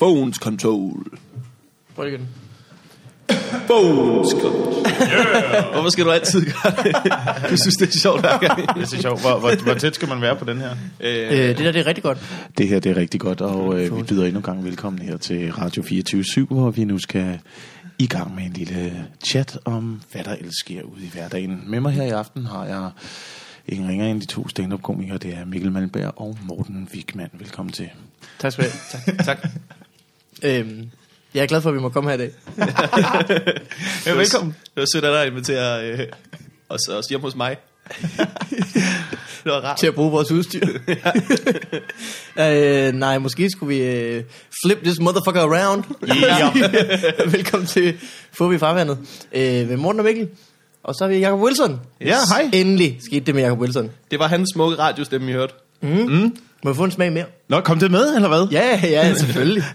Bones Control. Prøv igen. Bones Control. Yeah. Hvorfor skal du altid gøre det? Du synes, det er sjovt hver gang. Det er så sjovt. Hvor, hvor, hvor tæt skal man være på den her? Øh, det der, det er rigtig godt. Det her det er rigtig godt, og øh, vi byder endnu en gang velkommen her til Radio 24 hvor vi nu skal i gang med en lille chat om, hvad der ellers sker ude i hverdagen. Med mig her i aften har jeg ingen ringer end de to stand-up-komikere. Det er Mikkel Malmberg og Morten Wigman. Velkommen til. Tak skal du have. Tak. tak. Øhm, jeg er glad for, at vi må komme her i dag. ja, velkommen. Det var sødt af dig at invitere øh, os, os hjem hos mig. det var rart. Til at bruge vores udstyr. øh, nej, måske skulle vi øh, flip this motherfucker around. Yeah. Velkommen til Få vi farvandet. Øh, med Morten og Mikkel. Og så har vi Jacob Wilson. Ja, hej. Endelig skete det med Jacob Wilson. Det var hans smukke radiostemme, vi hørte. Mm. Må vi få en smag mere? Nå, kom det med, eller hvad? Ja, ja, selvfølgelig.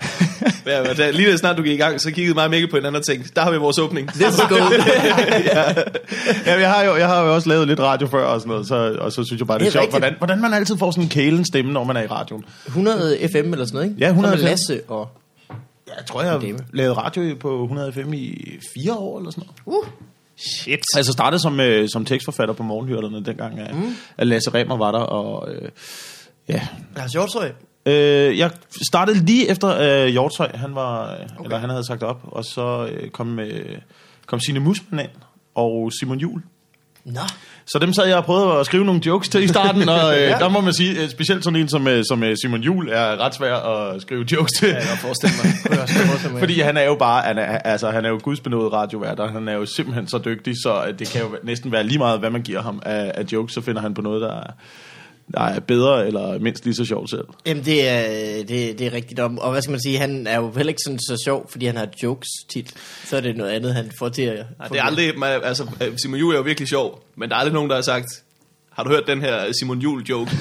Ja, da, lige da snart du gik i gang, så kiggede mig og Mikkel på hinanden og tænkte, der har vi vores åbning. Let's go. Ja, jeg har, jo, jeg har jo også lavet lidt radio før og sådan noget, så, og så synes jeg bare, det er, Det er sjovt, rigtigt. hvordan, hvordan man altid får sådan en kælen stemme, når man er i radioen. 100 FM eller sådan noget, ikke? Ja, 100 Så med FM. Lasse og... Ja, jeg tror, jeg har Dame. lavet radio på 105 i fire år eller sådan noget. Uh. Shit. Altså startede som, øh, som tekstforfatter på Morgenhyrderne dengang, at, mm. at Lasse Remmer var der, og øh, ja. Lars Hjortshøj. Øh, jeg startede lige efter øh, Hjortøj, han var, okay. eller han havde sagt op, og så øh, kom, øh, kom Signe Musman ind, og Simon Jul. Nå. Så dem sad jeg og prøvede at skrive nogle jokes til i starten, og øh, ja. der må man sige, øh, specielt sådan en som, øh, som øh, Simon Jul er ret svær at skrive jokes til. Ja, jeg kan forestille mig. Jeg forestille. Fordi han er jo bare, han er, altså, han er jo gudsbenået radiovært, og han er jo simpelthen så dygtig, så det kan jo næsten være lige meget, hvad man giver ham af, af jokes, så finder han på noget, der er, der er bedre eller mindst lige så sjovt selv. Jamen, det er, det, det er rigtigt om. Og hvad skal man sige, han er jo heller ikke sådan så sjov, fordi han har jokes tit. Så er det noget andet, han får til at... Nej, det er aldrig, man, altså, Simon Juhl er jo virkelig sjov, men der er aldrig nogen, der har sagt, har du hørt den her Simon Juhl joke?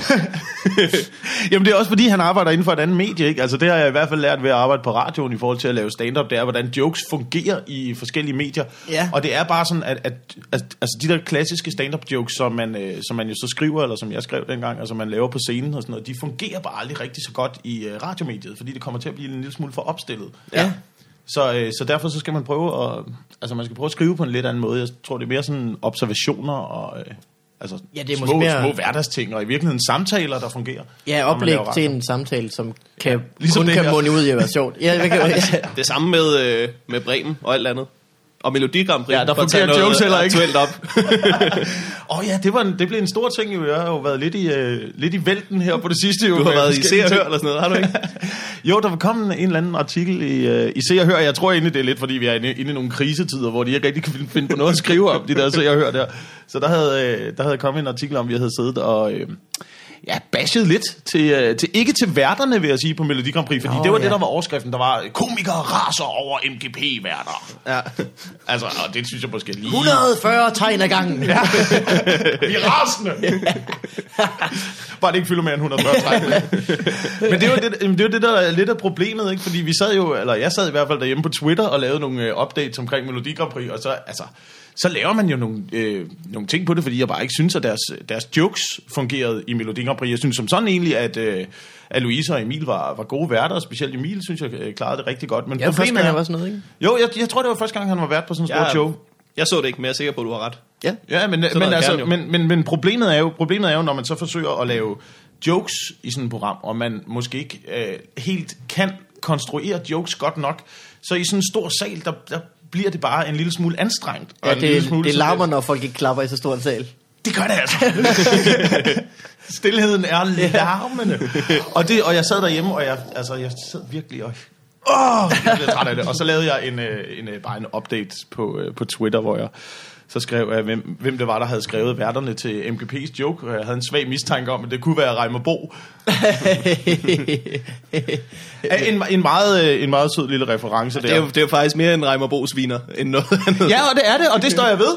Jamen det er også fordi, han arbejder inden for et andet medie, ikke? Altså det har jeg i hvert fald lært ved at arbejde på radioen i forhold til at lave stand-up, det er, hvordan jokes fungerer i forskellige medier. Ja. Og det er bare sådan, at, at, at altså de der klassiske stand-up jokes, som man, øh, som man jo så skriver, eller som jeg skrev dengang, og som man laver på scenen og sådan noget, de fungerer bare aldrig rigtig så godt i øh, radiomediet, fordi det kommer til at blive en lille smule for opstillet. Ja. Så, øh, så derfor så skal man prøve at, altså man skal prøve at skrive på en lidt anden måde. Jeg tror, det er mere sådan observationer og... Øh, Altså, Ja, det er små, måske mere- små hverdagsting, og i virkeligheden samtaler, der fungerer. Ja, oplæg til en samtale, som kan, ja, ligesom kun det kan munde ud i at være sjovt. Ja, hvad kan, ja. Det samme med, øh, med Bremen og alt andet. Og Melodi Grand Prix. Ja, der fungerer jokes heller ikke. Aktuelt op. Åh oh, ja, det, var en, det blev en stor ting jo. Jeg har jo været lidt i, øh, lidt i vælten her på det sidste. Jo, Du har været i Se og. Hør eller sådan noget, har du ikke? Jo, der var kommet en eller anden artikel i, øh, i Se og Hør. Jeg tror egentlig, det er lidt, fordi vi er inde, inde i nogle krisetider, hvor de ikke rigtig kan finde på noget at skrive om, de der Se og Hør der. Så der havde, øh, der havde kommet en artikel om, vi havde siddet og... Øh, ja, bashed lidt til, øh, til, ikke til værterne, vil jeg sige, på Melodi Grand Prix, fordi Nå, det var ja. det, der var overskriften. Der var komikere raser over MGP-værter. Ja. Altså, og det synes jeg måske lige... 140 tegn ad gangen. Ja. Vi er rasende. Bare det ikke fylder mere end 140 træk. Men det var det, det, var det, der er lidt af problemet, ikke? Fordi vi sad jo, eller jeg sad i hvert fald derhjemme på Twitter og lavede nogle øh, updates omkring Melodi Grand Prix, og så, altså, så laver man jo nogle, øh, nogle ting på det, fordi jeg bare ikke synes, at deres, deres jokes fungerede i Melodi Grand Prix. Jeg synes som sådan egentlig, at, øh, at Louise og Emil var, var gode værter, og specielt Emil synes jeg øh, klarede det rigtig godt. Men Ja, første problemet gang er, han var sådan noget, ikke? Jo, jeg, jeg tror, det var første gang, han var vært på sådan et stort Jeg, show. jeg så det ikke, men jeg er sikker på, at du har ret. Ja. Ja, men, men, altså, men, men, men problemet, er jo, problemet er jo, når man så forsøger at lave jokes i sådan et program, og man måske ikke øh, helt kan konstruere jokes godt nok, så i sådan en stor sal, der, der bliver det bare en lille smule anstrengt. og Ja, en lille det, smule det larmer, når folk ikke klapper i så stort en sal. Det gør det altså. Stilheden er larmende. Og, det, og jeg sad derhjemme, og jeg, altså, jeg sad virkelig og... Åh, jeg blev træt af det. Og så lavede jeg en, øh, en, øh, bare en update på, øh, på Twitter, hvor jeg så skrev jeg, hvem, hvem det var, der havde skrevet værterne til MGP's joke. Og jeg havde en svag mistanke om, at det kunne være Reimer Bo. En, en, meget, øh, en meget sød lille reference Det er, jo, der. det er jo faktisk mere en Reimer Bo sviner, end noget andet. Ja, og det er det, og det står jeg ved.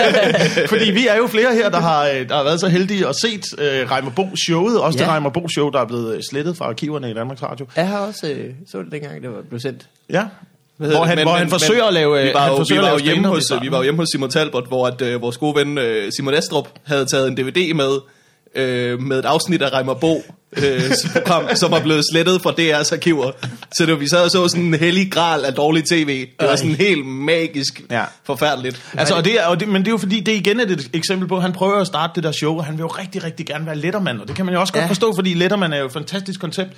Fordi vi er jo flere her, der har, øh, der har været så heldige at set øh, Reimer Bo showet. Også ja. Det Reimer Bo show, der er blevet slettet fra arkiverne i Danmarks Radio. Jeg har også øh, så det dengang, det var blev sendt. Ja. Hedder Hvor han, hvor han forsøger at lave... øh, Vi var han jo, vi forsøger var at jo lave hjemme hos, vi var jo hjemme hos Simon Talbot, hvor at, øh, vores gode ven øh, Simon Estrup havde taget en DVD med øh, med et afsnit af Reimer Bo, øh, program, som er blevet slettet fra DR's arkiver. Så det var, vi sad og så sådan en hellig gral af dårlig tv. Det var sådan helt magisk Ja. forfærdeligt. Altså, og det er, og det, men det er jo fordi, det er igen et eksempel på, at han prøver at starte det der show, og han vil jo rigtig, rigtig gerne være Letterman, og det kan man jo også godt Ja. forstå, fordi Letterman er jo et fantastisk koncept.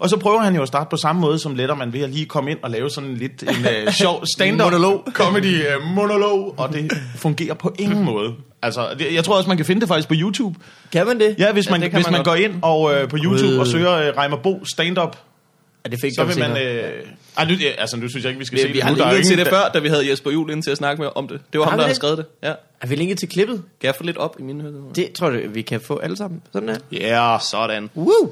Og så prøver han jo at starte på samme måde som Letterman, ved at lige komme ind og lave sådan lidt en uh, sjov stand-up Monolog. comedy uh, monolog, og det fungerer på ingen måde. Altså, det, jeg tror også, man kan finde det faktisk på YouTube. Kan man det? Ja, hvis man, ja, hvis man man, går ind og uh, på YouTube Gud. og søger uh, Reimer Bo stand-up, Ja, det fik så vil man... Øh, ej, nu, ja, altså, nu synes jeg ikke, vi skal Vi, se vi det har. Der er jo linket til ingen- det før, da vi havde Jesper Juhl ind til at snakke med om det. Det var Har ham, vi der det? skrevet det. Ja. Er vi linket til klippet? Kan jeg få lidt op i mine hører? Det tror jeg, vi kan få alle sammen. Sådan her. Ja, sådan. Woo!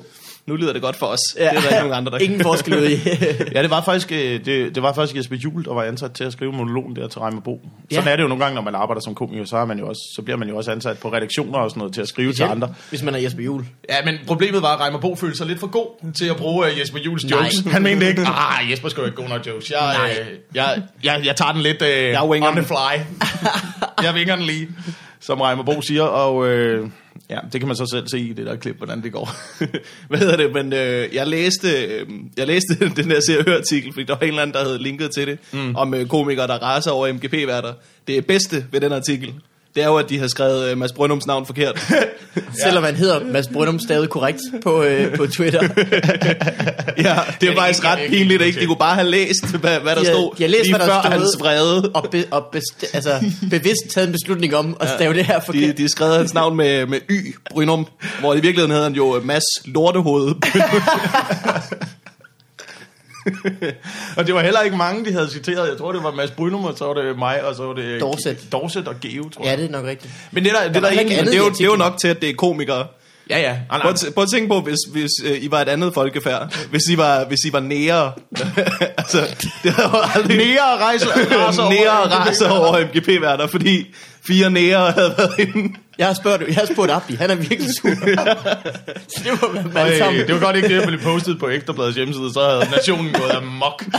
Nu lyder det godt for os. Ja. Det er der ikke nogen andre, der Ingen forskel ud i. Ja, det var faktisk, øh, det, det var faktisk Jesper Juhl, der var ansat til at skrive monologen der til Reimer Bo. Sådan Ja. er det jo nogle gange, når man arbejder som komiker, så, er man jo også, så bliver man jo også ansat på redaktioner og sådan noget til at skrive til andre. Hvis man er Jesper Juhl. Ja, men problemet var, at Reimer Bo følte sig lidt for god til at bruge uh, Jesper Juhls Nej. jokes. Han mente ikke, ah, Jesper skal jo ikke god nok jokes. Jeg, Nej. øh, jeg, jeg, jeg tager den lidt uh, Jeg on the fly. jeg vinger den lige, som Reimer Bo siger. Og øh, ja, det kan man så selv se i det der klip, hvordan det går. Hvad hedder det? Men øh, jeg læste, øh, jeg læste den der Se artikel, fordi der var en eller anden, der havde linket til det, mm. om øh, komikere, der raser over MGP-værter. Det bedste ved den artikel, det er jo, at de har skrevet øh, Mads Brøndums navn forkert. Selvom man hedder Mads Brøndum stadig korrekt på, øh, på Twitter. ja, det er ikke- faktisk ret pinligt, ikke? De kunne bare have læst, hvad, hvad der De stod de har læst, lige hvad der før stod. hans vrede. og, be, og best, altså, bevidst taget en beslutning om at stave det her De, forkert. de skrev hans navn med, med Y, Brynum, hvor i virkeligheden hedder han jo Mads Lortehoved. Og det var heller ikke mange, de havde citeret. Jeg tror, det var Mads Brynum, og så var det mig, og så var det... Dorset. Dorset og Geo, tror jeg. Ja, det er nok rigtigt. Men det der, det der, var der ikke egentlig... andet det, er jo, det er jo nok til, at det er komikere. Ja, ja. Ah, Prøv, at- prøv at tænke på, hvis, hvis øh, I var et andet folkefærd. Hvis I var, hvis I var nære. altså, det jo aldrig... Nære rejser, raser over- nære raser over MGP-værter, fordi fire nære havde været inde. Jeg har spurgt, jeg har spurgt Abdi, han er virkelig sur. Så det var man Øj, sammen. det var godt ikke det, jeg blev postet på Ekstrabladets hjemmeside, så havde nationen gået amok.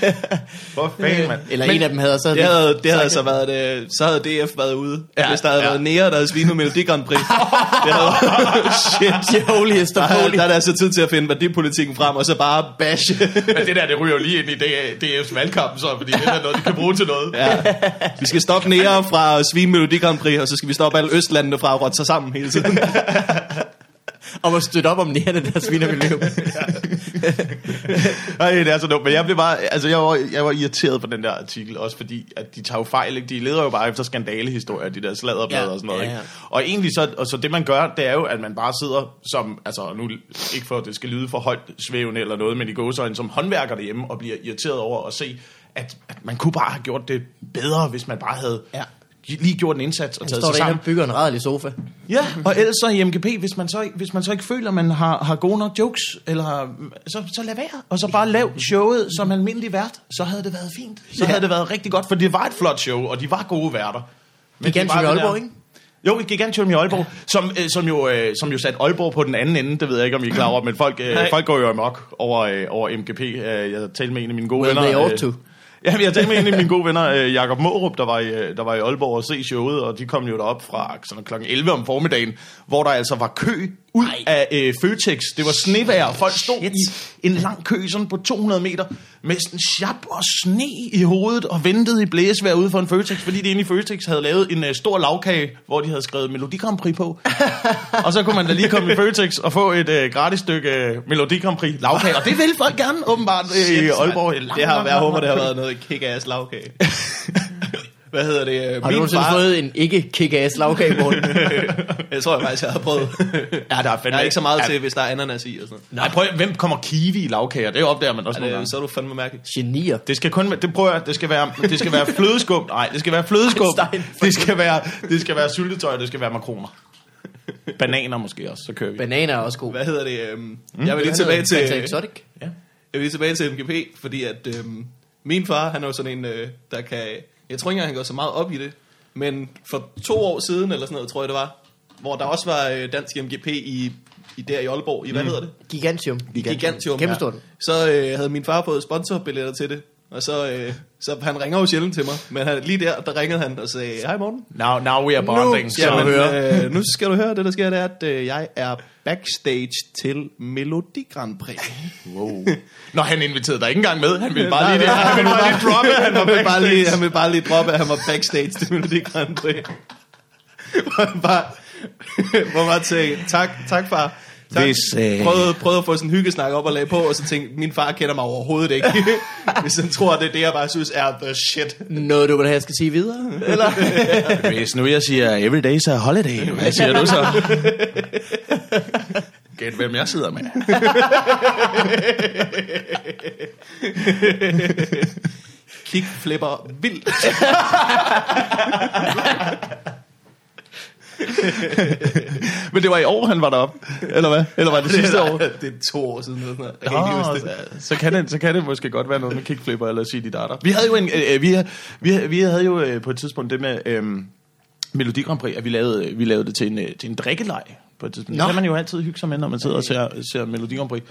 Hvor fanden, mand. Eller en af dem havde, så havde Det havde, det havde altså været, øh, så havde DF været ude. Ja, hvis der havde ja. været nære, der havde svinet Melodi Grand Prix. det havde, shit. The of er- holy. der er der altså tid til at finde værdipolitikken frem, og så bare bashe. Men det der, det ryger jo lige ind i DF's valgkamp, så, fordi det er noget, de kan bruge til noget. Ja. Vi skal stoppe nære fra at svine Melodi Grand Prix, og så skal vi stoppe alle Østlandene fra at rotte sig sammen hele tiden. Om at støtte op om nærende der svinermiljø. Ej, det er så dumt. Men jeg blev bare, altså jeg var, jeg var irriteret på den der artikel, også fordi, at de tager jo fejl, ikke? De leder jo bare efter skandalehistorier, de der sladderblade Ja, og sådan noget, ja, ikke? ja. Og egentlig så, og så det man gør, det er jo, at man bare sidder som, altså nu ikke for, at det skal lyde for højt svævende eller noget, men i gåsøjne som håndværker derhjemme og bliver irriteret over at se, at, at man kunne bare have gjort det bedre, hvis man bare havde Ja. Lige gjort en indsats og Han taget står sig sammen. og bygger en rædelig sofa. Ja, og ellers så i MGP, hvis man så, ikke- hvis man så ikke føler, at man har, har gode nok jokes, eller, så, så lad være, og så bare lav showet som almindelig vært, så havde det været fint. Så Ja. havde det været rigtig godt, for det var et flot show, og de var gode værter. Men Gigantium i Aalborg, ikke? Jo, et Gigantium i Aalborg, som, øh, som, jo, øh, som jo satte Aalborg på den anden ende, det ved jeg ikke, om I er klar over, men folk, øh, folk går jo amok over, øh, over MGP. Øh, jeg talte med en af mine gode Well, venner. they ought øh, to. Ja, jeg talte med en af mine gode venner, øh, Jakob Mårup, der var, i, øh, der var i Aalborg og se showet, og de kom jo derop fra sådan kl. 11 om formiddagen, hvor der altså var kø ud Ej. af øh, Føtex. Det var snevejr, folk stod Shit. i en lang kø sådan på 200 meter med sådan sjap og sne i hovedet og ventede i blæsvejr ude for en Føtex, fordi de inde i Føtex havde lavet en øh, stor lavkage, hvor de havde skrevet Melodi Grand Prix på. og så kunne man da lige komme i Føtex og få et øh, gratis stykke øh, Melodi Grand Prix lavkage, og det vil folk gerne åbenbart øh, i Aalborg. Langt, det har, jeg håber, det har været noget kick-ass lavkage. Hvad hedder det? Har du nogensinde far, fået en ikke kick-ass lavkage, Morten? jeg tror jeg faktisk, jeg har prøvet. Ja, der er Der fandme er ikke så meget ja, til, hvis der er ananas i og sådan Nej, prøv, hvem kommer kiwi i lavkager? Det opdager man også noget. nogle Er gange. det, så er du fandme mærkelig. Genier. Det skal kun, det prøver jeg, det skal være, det skal være flødeskum. Nej, det skal være flødeskum. Einstein. Det skal være, det skal være syltetøj, det skal være makroner. Bananer måske også, så kører vi. Bananer er også god. Hvad hedder det? øhm, jeg vil lige tilbage til... Fanta Exotic. Ja. Jeg vil lige tilbage til MGP, fordi at øhm, min far, han er jo sådan en, øh, der kan... Jeg tror ikke engang, han går så meget op i det, men for to år siden, eller sådan noget, tror jeg det var, hvor der også var øh, dansk MGP i, i der i Aalborg, i hvad hedder det? Gigantium. Gigantium. Kæmpe stort. Så øh, havde min far fået sponsorbilletter til det, Og så, øh, så han ringer jo sjældent til mig. Men han, lige der, der ringede han og sagde, hej Morten. Now, now we are bonding. skal du Jamen, høre. Øh, nu skal du høre, det der sker, det er, at øh, jeg er backstage til Melodi Grand Prix. Wow. Nå, han inviterede dig ikke engang med. Han ville bare lige, han ville bare lige droppe, han han vil bare lige, han vil bare lige droppe, at han var backstage til Melodi Grand Prix. Hvor han bare, hvor man sagde, tak, tak far. Tak. Hvis, øh, Prøvede, prøvede at få sådan en hyggesnak op og lagde på, og så tænkte min far kender mig overhovedet ikke. Hvis han tror, det er det, jeg bare synes er the shit. Noget, du vil have, jeg skal sige videre? Eller? Hvis nu jeg siger, every day's a holiday, hvad siger du så? Gæt, hvem jeg sidder med. Kickflipper vildt. Men det var i år, han var deroppe, eller hvad? Eller var det sidste år? Det er to år siden. Eller sådan noget. Jeg kan ikke huske det. så, kan det, så kan det måske godt være noget med kickflipper eller de datter. Vi havde jo, en, øh, vi, vi, vi havde jo øh, på et tidspunkt det med øh, Melodi Grand Prix, at vi lavede, vi lavede det til en, øh, til en drikkeleg på et tidspunkt. Nå. Det kan man jo altid hygge sig med, når man sidder og ser, ser Melodi Grand Prix.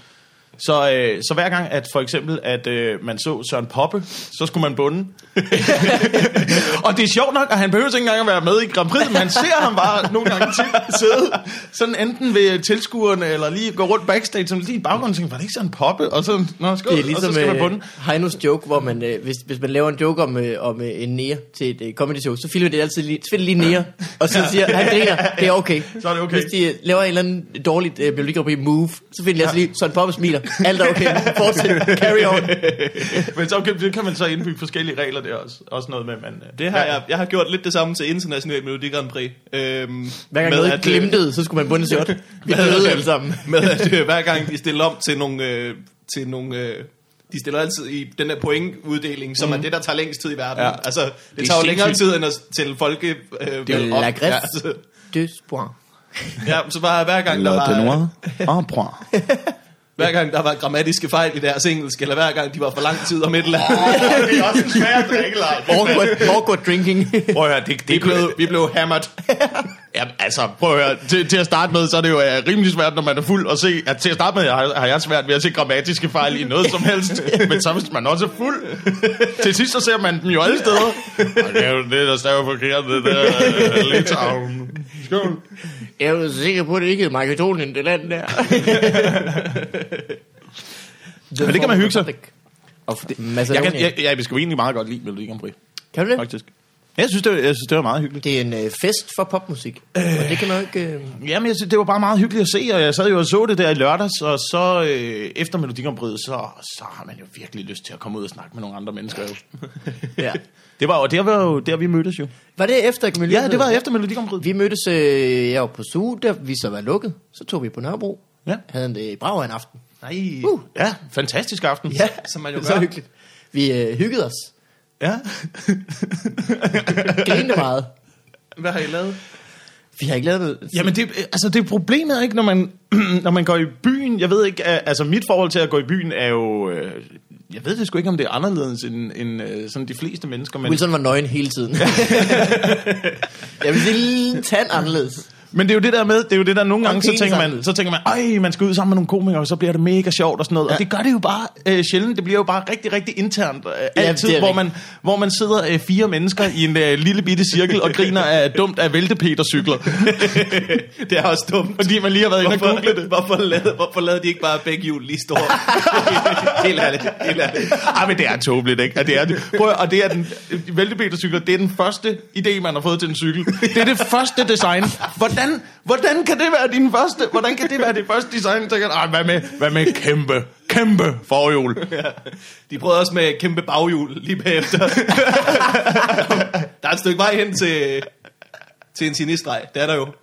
Så, øh, så hver gang, at for eksempel, at øh, man så Søren Poppe, så skulle man bunde. og det er sjovt nok, at han behøver ikke engang at være med i Grand Prix, men man ser ham bare nogle gange tit sidde sådan enten ved tilskuerne, eller lige gå rundt backstage, som lige i baggrunden, tænker, var det ikke Søren Poppe? Og så, nå, skål, Det er og så ligesom skal man bunde. uh, Heinos joke, hvor man, uh, hvis, hvis man laver en joke om, uh, om uh, en nære til et uh, comedy show, så filmer det altid lige, så lige nære, og så siger han griner, det er okay. Så er det okay. Hvis de laver en eller anden dårligt Melodi Grand Prix move, så finder de altid lige, Søren Poppe smiler, alt er okay, fortsæt, carry on. Men så kan, kan man så indbygge forskellige regler der også. Også noget med, man... øh, Det har jeg, jeg har gjort lidt det samme til International Melodi Grand Prix. Øhm, Hver gang med noget at, øh, glimtede, så skulle man bunde shot. Vi døde alle sammen. Med at øh, hver gang de stiller om til nogle... Øh, til nogle øh, de stiller altid i den der pointuddeling, som mm. er det, der tager længst tid i verden. Ja. Ja. Altså, det, det tager jo længere tid, end at tælle folke... Øh, Det er op. la greffe. Ja, altså, Deux points. ja, så bare hver gang, der var, en point. Hver gang der var grammatiske fejl i deres engelsk, eller hver gang de var for lang tid om et eller andet. det er også en svær drikkelej. Awkward, awkward drinking. Prøv at høre, det, Vi det blev, vi blev hammered. Ja, altså, prøv at høre. Til, til at starte med, så er det jo uh, rimelig svært, når man er fuld, at se... At til at starte med har, har jeg svært ved at se grammatiske fejl i noget som helst. Men så hvis man også er fuld... Til sidst, så ser man dem jo alle steder. Og det er jo det, der staver forkert, det der uh, Litauen. Skål. Jeg er jo sikker på, at det ikke er Makedonien, det land der. Men det kan man hygge sig. Of Jeg, Macedonia. kan, jeg, jeg, jeg skal jo egentlig meget godt lide Melodi Grand Prix, kan du det? faktisk. Jeg synes, det var, jeg synes, det var meget hyggeligt. Det er en øh, fest for popmusik. Og det kan man jo ikke... Øh... Jamen, jeg synes, det var bare meget hyggeligt at se, og jeg sad jo og så det der i lørdags, og så øh, efter Melodi Grand Prix, så, så har man jo virkelig lyst til at komme ud og snakke med nogle andre mennesker. Jo. Ja. Det var jo det var jo der, vi mødtes jo. Var det efter Miljø? Ja, det var efter Melodi Grand Prix. Vi mødtes, øh, jeg var på SU, der vi så var lukket. Så tog vi på Nørrebro. Ja. Havde en øh, brav af en aften. Nej, Uh, ja, fantastisk aften. Ja, Som man jo så gør. hyggeligt. Vi øh, hyggede os. Ja. Grinede meget. hvad har I lavet? Vi har ikke lavet noget. Jamen, det, altså, det er problemet, ikke, når man, når man går i byen. Jeg ved ikke, altså mit forhold til at gå i byen er jo... Øh, jeg ved det sgu ikke, om det er anderledes end, end øh, sådan de fleste mennesker, men, Wilson var nøgen hele tiden. jeg vil sige en tand anderledes. Men det er jo det der med, det er jo det der nogle Og gange, så penis tænker, man, så tænker man, ej, man skal ud sammen med nogle komikere, og så bliver det mega sjovt og sådan noget. Ja. Og det gør det jo bare øh, sjældent. Det bliver jo bare rigtig, rigtig internt øh, altid, det er hvor, man, hvor man sidder øh, fire mennesker i en øh, lille bitte cirkel og griner af dumt af væltepetercykler. Det er også dumt. fordi man lige har været inde og google det. hvorfor, lavede, hvorfor lavede de ikke bare begge hjul lige store? helt ærligt, helt ærligt. Ej, men det er tåbeligt, ikke? Og det er, det. Prøv, og det er den, væltepetercykler, det er den første idé, man har fået til en cykel. Det er det første design. Hvordan, hvordan kan det være din første? Hvordan kan det være det første design? Så kan, ej, hvad med, hvad med kæmpe, kæmpe forhjul? De prøvede også med kæmpe baghjul lige bagefter. der er et stykke vej hen til, til en sinistreg. Det er der jo. Man,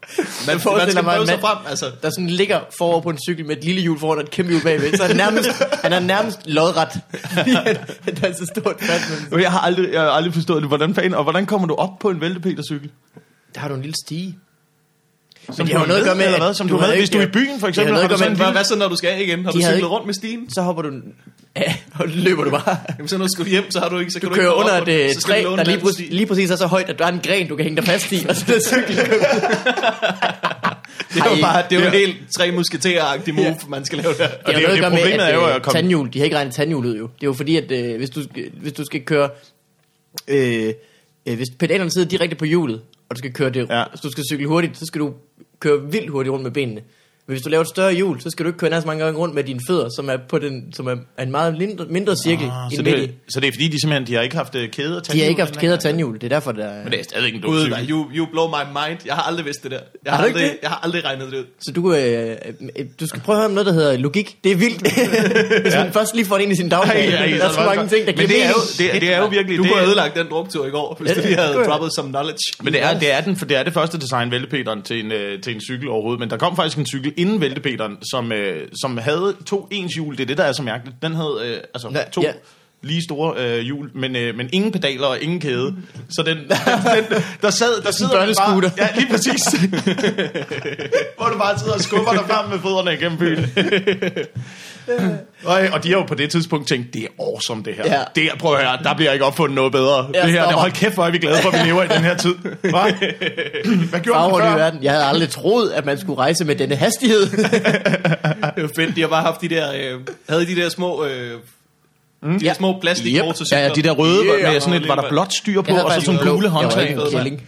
man forestiller skal mig prøve sig frem, altså. Der sådan ligger forover på en cykel med et lille hjul foran og et kæmpe hjul bagved. Så er han nærmest, han er nærmest lodret. Han er så stort fat. Jeg har aldrig, jeg har aldrig forstået det. Hvordan fanden, og hvordan kommer du op på en væltepetercykel? der har du en lille stige. Som det har jo noget at gøre med, eller hvad? at Som du du, havde hvis du er i byen, for Det eksempel. noget har at du sådan Hvad, hvad så, når du skal igen? Har du cyklet ikke- rundt med stigen? Så hopper du... Ja, og løber du bare. Jamen, så når du skal hjem, så har du ikke... Så Du kan kører ikke under op, et øh, træ, du der lige, præcis, lige præcis er så højt, at der er en gren, du kan hænge dig fast i, og så er cykel. Det er jo Ej, bare, det det er- helt tre musketerer-agtig move, Ja. man skal lave der. Det Og er det- det at gøre med, problemet at, er jo øh, at komme- tandhjul, de har ikke regnet tandhjul ud jo. Det er jo fordi, at øh, hvis, du, hvis du skal køre, øh, øh, hvis pedalerne sidder direkte på hjulet, og du skal køre det, Ja. hvis du skal cykle hurtigt, så skal du køre vildt hurtigt rundt med benene. Men hvis du laver et større hjul, så skal du ikke køre nær så mange gange rundt med dine fødder, som er på den, som er en meget mindre, mindre cirkel Ah, så, end i. det, så det er fordi, de simpelthen de har ikke haft øh, kæde og De har ikke haft kæder og tandhjul, det er derfor, der er... Men det er stadig en dum Gud, cykel. you, you blow my mind. Jeg har aldrig vidst det der. Jeg har, Har du ikke aldrig, det? jeg har aldrig regnet det ud. Så du, øh, øh, du skal prøve at høre om noget, der hedder logik. Det er vildt. Hvis man først lige får det ind i sin dagplan. Ja, ja, der er så mange ting, der Men det er jo, det, det er jo virkelig... Du det kunne er, have ødelagt den druktur i går, hvis Ja, du lige havde droppet some knowledge. Men det er, det er, den, for det er det første design væltepeteren til en, øh, til en cykel overhovedet. Men der kom faktisk en cykel inden væltepeteren, som, øh, som havde to ens hjul. Det er det, der er så mærkeligt. Den havde øh, altså Ja, to ja. lige store øh, hjul, men, øh, men ingen pedaler og ingen kæde. Så den, den der sad, der sidder man bare. Ja, lige præcis. Hvor du bare sidder og skubber dig frem med fødderne igennem byen. og, og de har jo på det tidspunkt tænkt, det er awesome det her. Ja. Det er, prøv at høre, der bliver ikke opfundet noget bedre. Jeg det her, stopper. hold kæft, hvor er vi glade for, at vi lever i den her tid. Hva? Hvad gjorde Farver man i før? verden. Jeg havde aldrig troet, at man skulle rejse med denne hastighed. Det var fedt. De har bare haft de der, øh, havde de der små, øh, de der Ja. små plastik Yep. Ja, ja, de der røde, Yeah, med sådan et, var der blåt styr på, og så sådan en gule Jeg var håndtag. ikke en kælling.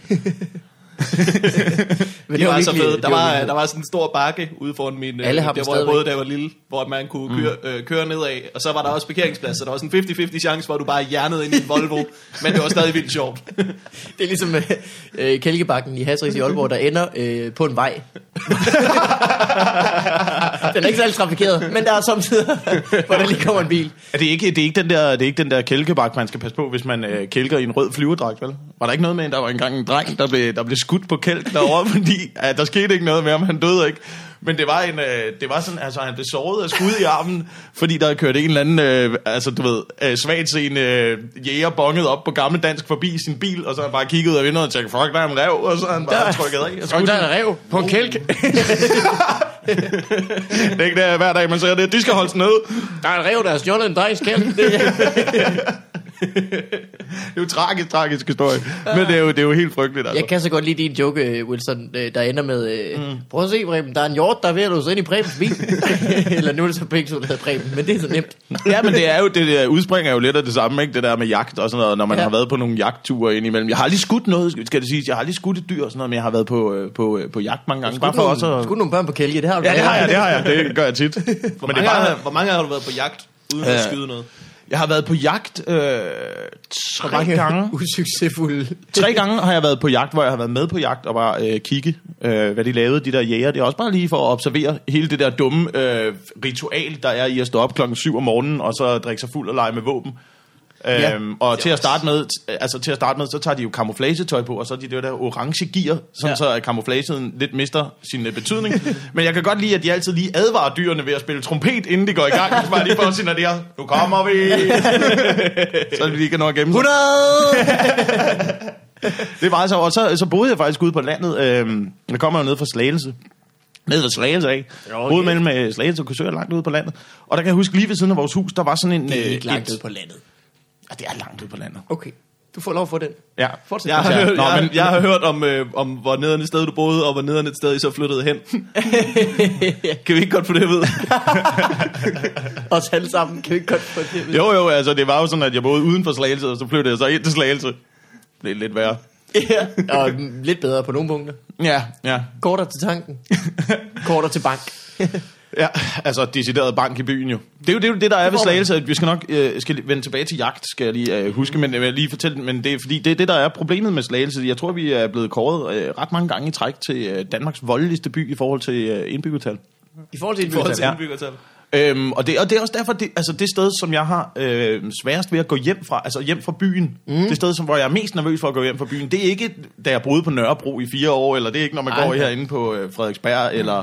Men Det var, så virkelig- fedt. Der var, der var sådan en stor bakke ude foran min, øh, Alle har der hvor jeg boede, da jeg var lille, hvor man kunne køre, øh, køre nedad, og så var der også parkeringsplads, så der var sådan en 50-50 chance, hvor du bare hjernede ind i en Volvo, men det var stadig vildt sjovt. Det er ligesom øh, øh, Kælkebakken i Hasris i Aalborg, der ender øh, på en vej. den er ikke særlig trafikeret, men der er samtidig, hvor der lige kommer en bil. Er det ikke, det er ikke den der, det er ikke den der kælkebak, man skal passe på, hvis man øh, kælker i en rød flyverdragt, vel? Var der ikke noget med, at der var engang en dreng, der blev, der blev skudt på kælk derovre, fordi ja, der skete ikke noget med ham, han døde ikke. Men det var, en, øh, det var sådan, altså han blev såret af skud i armen, fordi der kørte en eller anden, øh, altså du ved, øh, svagt en øh, jæger bonget op på gammel dansk forbi sin bil, og så han bare kigget ud af vinduet og tænkt, fuck, der er en rev, og så han bare Der- trykket af. Og Så der er en rev på en kælk. det er ikke det, hver dag, man siger det. De skal holdes nede. Der er en rev, der har stjålet en drengs kælk. Det, Det er jo tragisk, tragisk historie. Men det er jo, det er jo helt frygteligt, altså. jeg kan så godt lide din joke, øh, Wilson, øh, der ender med, øh, mm. prøv at se, Preben, der er en hjort, der er ved at låse ind i Prebens bil. Eller nu er det så to, der hedder Preben, men det er så nemt. Ja, men det er jo, det der udspringer jo lidt af det samme, ikke? Det der med jagt og sådan noget, når man Ja. har været på nogle jagtture indimellem. Jeg har aldrig skudt noget, skal det siges. Jeg har aldrig skudt et dyr og sådan noget, men jeg har været på, øh, på, øh, på jagt mange gange. Bare for også at... Skudt nogle børn på kælke, det har du Ja, det har jeg, det har jeg. Det gør jeg tit. Hvor, Men det mange, er bare, har, hvor mange har du været på jagt, uden at Ja. skyde noget? Jeg har været på jagt øh, tre mange gange. usuccesfulde. Tre gange har jeg været på jagt, hvor jeg har været med på jagt og bare øh, kigge, øh, hvad de lavede, de der jæger. Det er også bare lige for at observere hele det der dumme øh, ritual, der er i at stå op klokken 7 om morgenen, og så drikke sig fuld og lege med våben. Ja. Øhm, og til at, starte med, altså til at starte med, så tager de jo camouflagetøj på, og så er de det der orange gear, sådan Ja. så at camouflagen lidt mister sin øh, betydning. Men jeg kan godt lide, at de altid lige advarer dyrene ved at spille trompet, inden de går i gang. Bare lige for at signalere, nu kommer vi! så de lige kan nå at gemme sig. 100! Det var altså, og så, så boede jeg faktisk ude på landet. Øhm, jeg kommer jo ned fra Slagelse. Ned fra Slagelse Boede okay. mellem øh, Slagelse og Korsør langt ude på landet. Og der kan jeg huske, lige ved siden af vores hus, der var sådan en... Det er øh, ikke langt et- ud på landet. Ja, det er langt ude på landet. Okay, du får lov at få den. Ja. Fortsæt. Jeg har, Ja, hørt, nå, jeg, men- jeg har hørt om, øh, om, hvor nederen et sted du boede, og hvor nederen et sted I så flyttede hen. kan vi ikke godt få det vide? Os alle sammen, kan vi ikke godt få det? Jo, jo, altså det var jo sådan, at jeg boede uden for Slagelse, og så flyttede jeg så ind til Slagelse. Det er lidt værre. Ja, og lidt bedre på nogle punkter. Ja, ja. Kortere til tanken. Kortere til bank. Ja, altså decideret bank i byen jo. Det er jo det, er jo det der er ved. Slagelse, at vi skal nok øh, skal vende tilbage til jagt, skal jeg lige øh, huske, men jeg vil lige fortælle, men det er fordi, det er det, der er problemet med Slagelse. Jeg tror, vi er blevet kåret øh, ret mange gange i træk til øh, Danmarks voldeligste by i forhold til øh, indbyggertal. I forhold til I forhold til indbyggertal. indbyggertal. Øhm, og, det, og det er også derfor, det, altså det sted, som jeg har øh, sværest ved at gå hjem fra, altså hjem fra byen, mm. det sted, som, hvor jeg er mest nervøs for at gå hjem fra byen, det er ikke, da jeg boede på Nørrebro i fire år, eller det er ikke, når man Ej. går herinde på øh, Frederiksberg, eller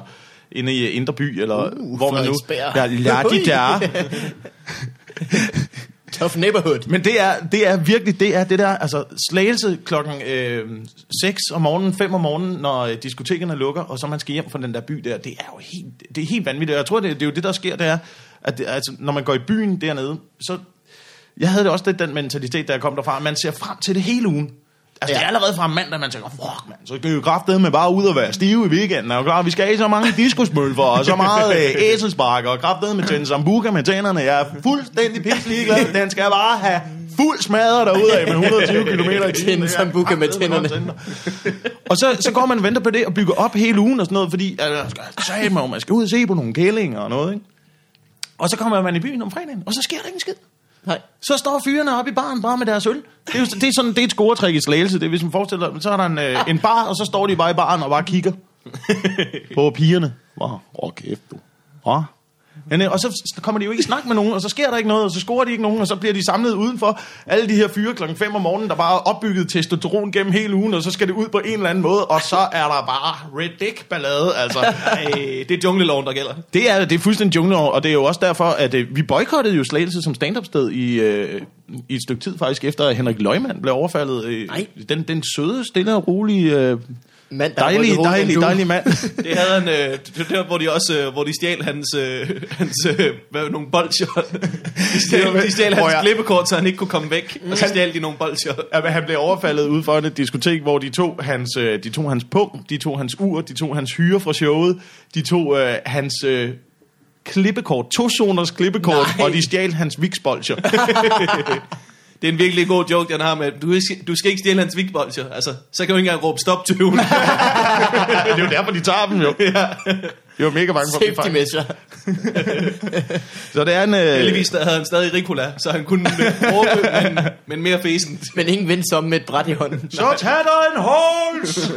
inde i Indre By, eller Uh, hvor man nu... Ja, ja, de der. Tough neighborhood. Men det er, det er virkelig, det er det der, altså slagelse klokken øh, 6 om morgenen, 5 om morgenen, når øh, diskotekerne lukker, og så man skal hjem fra den der by der, det er jo helt, det er helt vanvittigt. Jeg tror, det, det er jo det, der sker, det er, at det, altså, når man går i byen dernede, så, jeg havde det også lidt den mentalitet, da jeg kom derfra, man ser frem til det hele ugen. Altså, ja. det er allerede fra mandag, man tænker, fuck mand, så skal vi jo kraftedeme med bare ud og være stive i weekenden. Er jo klart, vi skal have så mange diskusmølfer og så meget øh, æselspark og kraftedeme med tænde sambuca med tænderne. Jeg er fuldstændig pis ligeglad. Den skal bare have fuld smadret derude af med 120 km i timen. Sambuca med tænderne. Og så, så går man og venter på det og bygger op hele ugen og sådan noget, fordi altså, sagde man, man skal ud og se på nogle kællinger og noget, ikke? Og så kommer man i byen om fredagen, og så sker der ikke en skid. Nej. Så står fyrene oppe i baren bare med deres øl. Det er, jo, det er, sådan, det er et scoretræk i slagelse. Det er, hvis man forestiller så er der en, øh, en bar, og så står de bare i baren og bare kigger på pigerne. Åh, oh, kæft du. Oh. Men, og så kommer de jo ikke i snak med nogen, og så sker der ikke noget, og så scorer de ikke nogen, og så bliver de samlet udenfor. Alle de her fyre klokken 5 om morgenen, der bare er opbygget testosteron gennem hele ugen, og så skal det ud på en eller anden måde, og så er der bare ridic ballade. Altså, Ej, det er jungleloven, der gælder. det er, det er fuldstændig jungle, og det er jo også derfor, at øh, vi boykottede jo Slagelse som stand-up-sted i, øh, i et stykke tid faktisk, efter at Henrik Løgman blev overfaldet. Øh, Nej. den, den søde, stille og rolige, øh, Mand, der en due. dejlige mand. Det havde han, øh, det der, hvor de også, øh, hvor de stjal hans, øh, hans øh, hvad, nogle bolcher. De stjal, de stjal hans jeg- klippekort, så han ikke kunne komme væk. Og så stjal de nogle bolcher. Ja, men han blev overfaldet ude for et diskotek, hvor de tog hans, øh, de tog hans pung, de tog hans ur, de tog hans hyre fra showet, de tog øh, hans øh, klippekort, to zoners klippekort, Nej. og de stjal hans viksbolcher. Det er en virkelig god joke, den har med, du, du skal ikke stjæle hans vigtbolcher. Altså, så kan du ikke engang råbe stop tyven. det er jo derfor, de tager dem jo. ja. Jeg var mega bange for at blive measure. Så det er en... Øh, Heldigvis der havde han stadig Ricola, så han kunne øh, råbe, men, men mere fæsent. Men ingen vind som med et bræt i hånden. så tag dig en hols!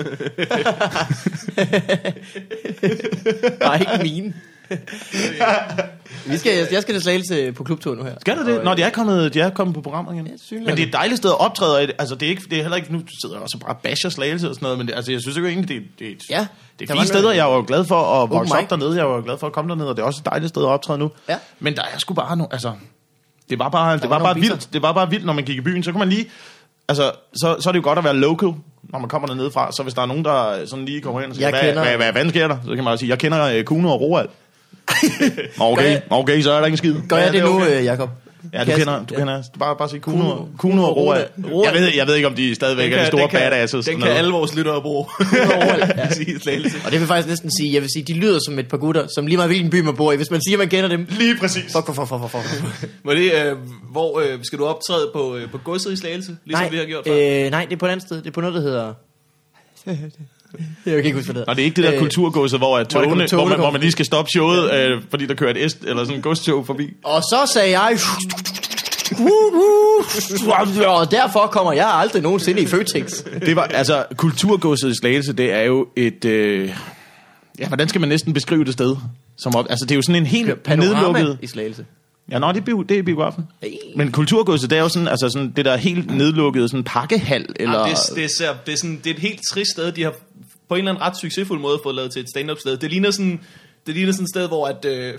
Bare ikke mine. Vi skal, jeg skal til Slagelse på klubtur nu her. Skal du det? Nå, de er kommet, de er kommet på programmet igen. Ja, men det er et dejligt sted at optræde. og Altså, det er, ikke, det er heller ikke, nu sidder jeg også bare og basher slagelse og sådan noget, men det, altså, jeg synes jo egentlig, det, det, er et- Ja, det der er var fine steder. noget- Jeg jo glad for at vokse mic. op dernede. Jeg jo glad for at komme derned, og det er også et dejligt sted at optræde nu. Ja. Men der er sgu bare nu, altså, det var bare, det var var nogle bare biser. vildt. Det var bare vildt, når man gik i byen. Så kan man lige, altså, så, så er det jo godt at være local, når man kommer dernede fra. Så hvis der er nogen, der sådan lige kommer hen og siger, Jeg hvad, kender- hvad, hvad, hvad, sker der? Så kan man også sige, jeg kender uh, Kuno og Roald. Okay, okay, så er der ingen skid. Gør jeg Ja, det det nu, okay. øh, Jacob? Ja, du Kan jeg- kender, du kender, bare, bare sige Kuno, Kuno- og. Roald. Jeg ved, jeg ved ikke, om de stadigvæk er de store badasses. Den kan alle vores lyttere bruge. Ja. Og det vil faktisk næsten sige, jeg vil sige, de lyder som et par gutter, som lige meget hvilken by man bor i. Hvis man siger, man kender dem. Lige præcis. Fuck, fuck, fuck, fuck, fuck, fuck. Må det, øh, hvor øh, skal du optræde på, øh, på godset i Slagelse, ligesom Nej, vi har gjort før? øh, nej, det er på et andet sted. Det er på noget, der hedder... Jeg kan ikke huske, hvad det hedder. Og det er ikke det der Øh, kulturgodset, hvor, at hvor der togene, hvor, man, hvor man lige skal stoppe showet, øh, fordi der kører et est, eller sådan en godstog forbi. Og så sagde jeg... Og derfor kommer jeg aldrig nogensinde i Føtex. Det var, altså, kulturgodset i Slagelse, det er jo et... Øh, ja, hvordan skal man næsten beskrive det sted? Som op, altså, det er jo sådan en helt Panorama nedlukket... i Slagelse. Ja, nå, det er, bio, det er biografen. Men kulturgodset, det er jo sådan, altså sådan, det der er helt nedlukket sådan pakkehal, eller... Jamen, det, det, ser, det, er sådan, det er et helt trist sted, de har på en eller anden ret succesfuld måde fået lavet til et stand-up sted. Det ligner sådan, det ligner sådan et sted, hvor at, øh,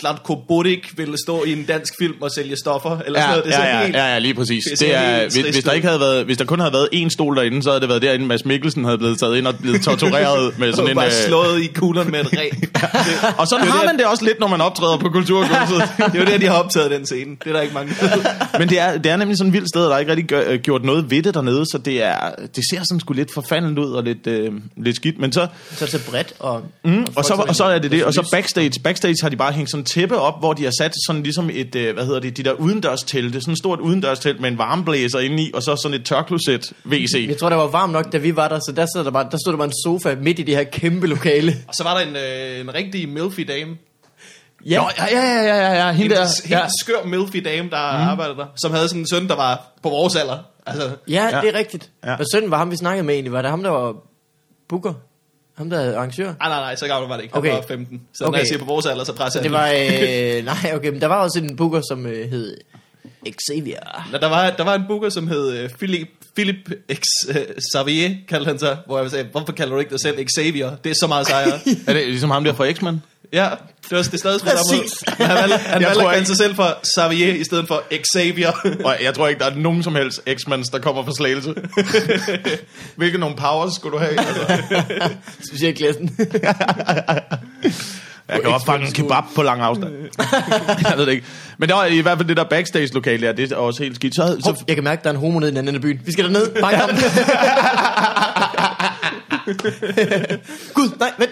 Slatko Budik ville stå i en dansk film og sælge stoffer, eller sådan Ja, noget. Det ja, ser ja, helt, ja, ja, lige præcis. det er, hvis, hvis, der ikke havde været, hvis der kun havde været én stol derinde, så havde det været derinde, Mads Mikkelsen havde blevet taget ind og blevet tortureret med sådan og en... bare øh, slået i kuglerne med et ræb. det, Og sådan det er har det, man det også lidt, når man optræder på kulturgodset. det er jo det, de har optaget den scene. Det er der ikke mange, der. Men det er, det er nemlig sådan et vildt sted, og der er ikke rigtig gør, øh, gjort noget ved det dernede, så det, er, det ser sådan sgu lidt forfaldent ud og lidt, øh, lidt skidt. Men så, Så til bredt og... mm, og, så, og så er det det, og så backstage, backstage har de bare hængt sådan en tæppe op, hvor de har sat sådan ligesom et, øh, hvad hedder det, de der udendørstelte, sådan et stort udendørstelt med en varmeblæser inde i, og så sådan et tørkloset WC. Jeg tror, der var varmt nok, da vi var der, så der, sad der, bare, der stod der bare en sofa midt i det her kæmpe lokale. Og så var der en, øh, en rigtig milfy dame. Ja, Nå, ja, ja, ja, ja, ja, ja, En hende der. helt Ja. skør milfy dame, der mm. arbejdede der. Som havde sådan en søn, der var på vores alder. Altså, ja, Ja. det er rigtigt. Ja. Ja. Hvad sønnen var ham, vi snakkede med egentlig? Var det ham, der var booker? Ham, der er arrangør? nej, nej, nej, så gammel var det ikke. Han Okay. var 15. Så når Okay. jeg siger på vores alder, så presser Det var... Øh, nej, okay, men der var også en booker, som øh, hed Xavier. Nå, Der var, der var en booker, som hed øh, Philip, Philip X, øh, Xavier, kaldte han sig. Hvor jeg sagde, hvorfor kalder du ikke dig selv Xavier? Det er så meget sejere. Er det ligesom ham der fra X-Men? Ja, det var det er stadig. Præcis. Men han valgte, han valgte at kalde sig selv for Xavier, i stedet for Xavier. Og jeg tror ikke, der er nogen som helst X-Mans, der kommer fra Slagelse. Hvilke nogle powers skulle du have? Altså. Specielt klassen. Jeg kan også fange en kebab på lang afstand. jeg ved det ikke. Men der var i hvert fald det der backstage-lokale der, det er også helt skidt. Så, så, Hov, jeg kan mærke, der er en homo nede i den anden ende af byen. Vi skal derned. Ham. Gud, nej, vent.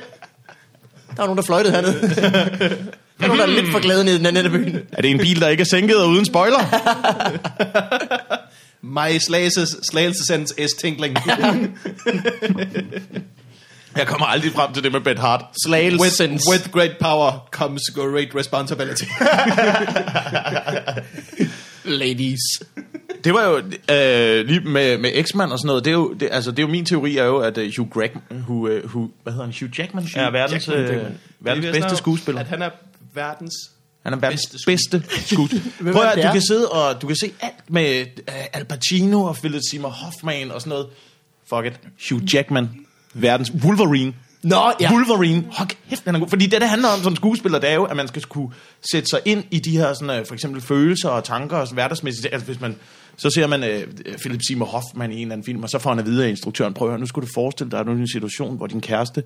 Der er nogen, der fløjtede hernede. Der er nogen, der er lidt for glade nede i den anden ende af byen. er det en bil, der ikke er sænket og uden spoiler? My Slagelses, Slagelsesens S-tinkling. Jeg kommer aldrig frem til det med Ben Hart. with, Slagelsens. with great power comes great responsibility. Ladies. Det var jo øh, lige med, med X-Man og sådan noget. Det er jo, det, altså, det er jo min teori er jo, at uh, Hugh, Greg, Hugh, uh, Hugh, hvad hedder han? Hugh Jackman er verdens, Jackman, øh, verdens bedste skuespiller. At han er verdens... Han er verdens bedste bedste, skuespiller. Prøv at du kan sidde og du kan se alt med uh, Al Pacino og Philip Seymour Hoffman og sådan noget. Fuck it. Hugh Jackman. Verdens Wolverine. Nå, ja. Wolverine, hold kæft, den er god. Fordi det, det handler om som skuespiller, det er jo, at man skal kunne sætte sig ind i de her sådan, for eksempel følelser og tanker og sådan hverdagsmæssigt. Altså hvis man, så ser man øh, Philip Seymour Hoffman i en eller anden film, og så får han at vide af instruktøren, prøv at høre, nu skulle du forestille dig, at du er i en situation, hvor din kæreste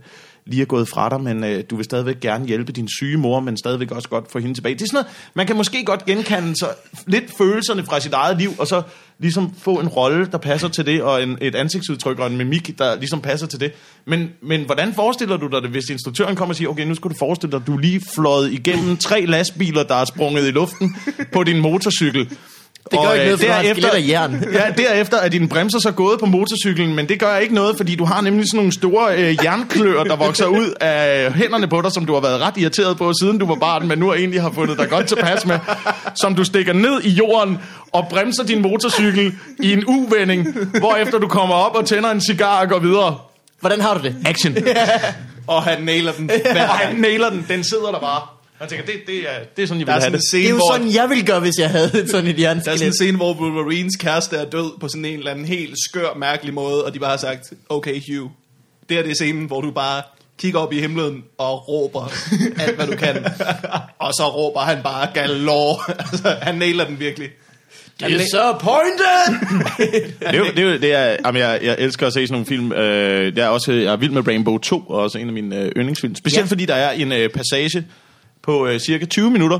lige er gået fra dig, men øh, du vil stadigvæk gerne hjælpe din syge mor, men stadigvæk også godt få hende tilbage. Det er sådan noget, man kan måske godt genkende så lidt følelserne fra sit eget liv, og så ligesom få en rolle, der passer til det, og en, et ansigtsudtryk og en mimik, der ligesom passer til det. Men, men hvordan forestiller du dig det, hvis instruktøren kommer og siger, okay, nu skal du forestille dig, at du lige fløjet igennem tre lastbiler, der er sprunget i luften på din motorcykel. Det gør Og, ikke øh, noget, for du har jern. ja, derefter er dine bremser så gået på motorcyklen, men det gør ikke noget, fordi du har nemlig sådan nogle store øh, jernklør, der vokser ud af hænderne på dig, som du har været ret irriteret på, siden du var barn, men nu egentlig har fundet dig godt tilpas med, som du stikker ned i jorden og bremser din motorcykel i en uvending, hvorefter du kommer op og tænder en cigar og går videre. Hvordan har du det? Action. Og han nailer den. Og han nailer den, den sidder der bare. Og jeg tænker, det, det, er, det er sådan, jeg Der vil er have det. Det scene, er jo hvor... sådan, jeg ville gøre, hvis jeg havde sådan et Der er sådan en jernskelet. scene, hvor Wolverines kæreste er død på sådan en eller anden helt skør, mærkelig måde, og de bare har sagt, okay Hugh, det her det er scenen, hvor du bare kigger op i himlen og råber alt, hvad du kan. og så råber han bare galore. altså, han nailer den virkelig. Disappointed! det, er det, er det er, jamen, jeg, jeg elsker at se sådan nogle film. Øh, jeg, er også, jeg er vild med Rainbow 2, og også en af mine øh, yndlingsfilm. Specielt Ja. ja. fordi der er en øh, passage på øh, cirka 20 minutter,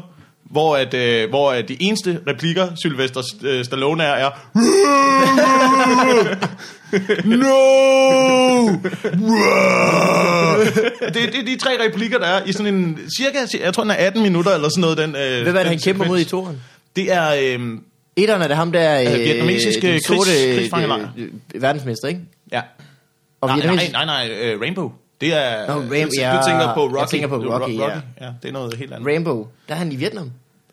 hvor, at, øh, hvor at de eneste replikker, Sylvester øh, Stallone er, er No! det, det er de tre replikker, der er i sådan en cirka, jeg tror den er 18 minutter eller sådan noget. Den, øh, Hvem er det, han kæmper mod i toren? Det er, øh, Etteren er det ham, der er Øh, vietnamesiske sorte, krigs- krigsfangelejr. øh, øh, verdensmester, ikke? ja. Og Nej, nej, nej, nej, øh, Rainbow. Det er... Nå, Ram- du ja, tænker på Rocky. Jeg tænker på det er Rocky, Ro- ja. ja. Det er noget helt andet. Rainbow, der er han i Vietnam.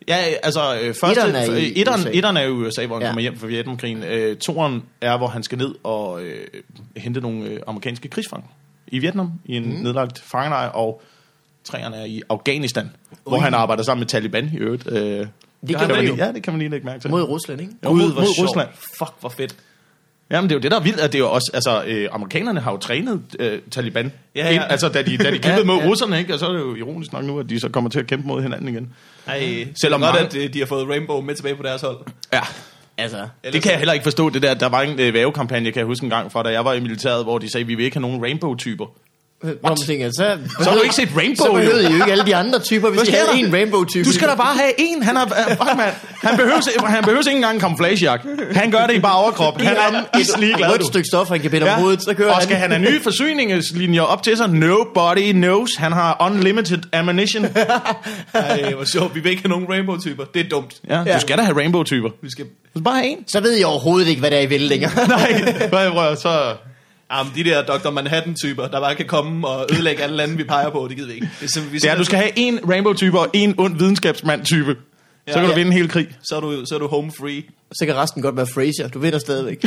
Ja, altså, øh, første, Etteren er i etteren, USA. etteren er i USA, hvor han Ja. kommer hjem fra Vietnamkrigen. Øh, toeren er, hvor han skal ned og øh, hente nogle øh, amerikanske krigsfanger i Vietnam, i en mm. nedlagt fangelejr, og treerne er i Afghanistan, hvor han arbejder sammen med Taliban i øvrigt. Øh, det kan kan man jo. ja, det kan man lige lægge mærke til. Mod Rusland, ikke? Jo, mod, Gud, mod sjovt. Rusland. Fuck, hvor fedt. Jamen, det er jo det, der er vildt, at det er jo også, altså, øh, amerikanerne har jo trænet øh, Taliban, Ja, ja. Ind, altså, da de, da de kæmpede Ja, mod ja. russerne, ikke? Og så er det jo ironisk nok nu, at de så kommer til at kæmpe mod hinanden igen. Ej, Selvom Selvom godt, mange- at øh, de har fået Rainbow med tilbage på deres hold. Ja, Altså, det kan jeg heller ikke forstå, det der. Der var en øh, vævekampagne, kan jeg huske en gang fra, da jeg var i militæret, hvor de sagde, vi vil ikke have nogen rainbow-typer. Hvor man tænker, så... Så har du ikke set Rainbow, Så jo. behøvede I jo ikke alle de andre typer, hvis I havde en Rainbow-type. Du skal da bare have en. Han, er, øh, fuck, man. han, behøver, han behøver ikke engang en camouflagejakke. Han gør det i bare overkrop. Han er islig glad, rødt du. stykke stof, han kan binde om hovedet, så kører og han. skal han have nye forsyningslinjer op til sig? Nobody knows. Han har unlimited ammunition. Ej, hvor sjovt. Vi vil ikke have nogen Rainbow-typer. Det er dumt. Ja, Ja. du skal da have rainbow-typer. Vi skal... Du skal bare have en. Så ved jeg overhovedet ikke, hvad det er, I vil længere. Nej, prøv, så... Jamen, de der Dr. Manhattan-typer, der bare kan komme og ødelægge alle lande, vi peger på, det gider vi ikke. Det er simpelthen, vi Det er, at du skal have en rainbow-type og en ond videnskabsmand-type. Så kan Ja. du vinde en hel krig. Så er du, så er du home free. Så kan resten godt være Fraser. Du vinder stadigvæk.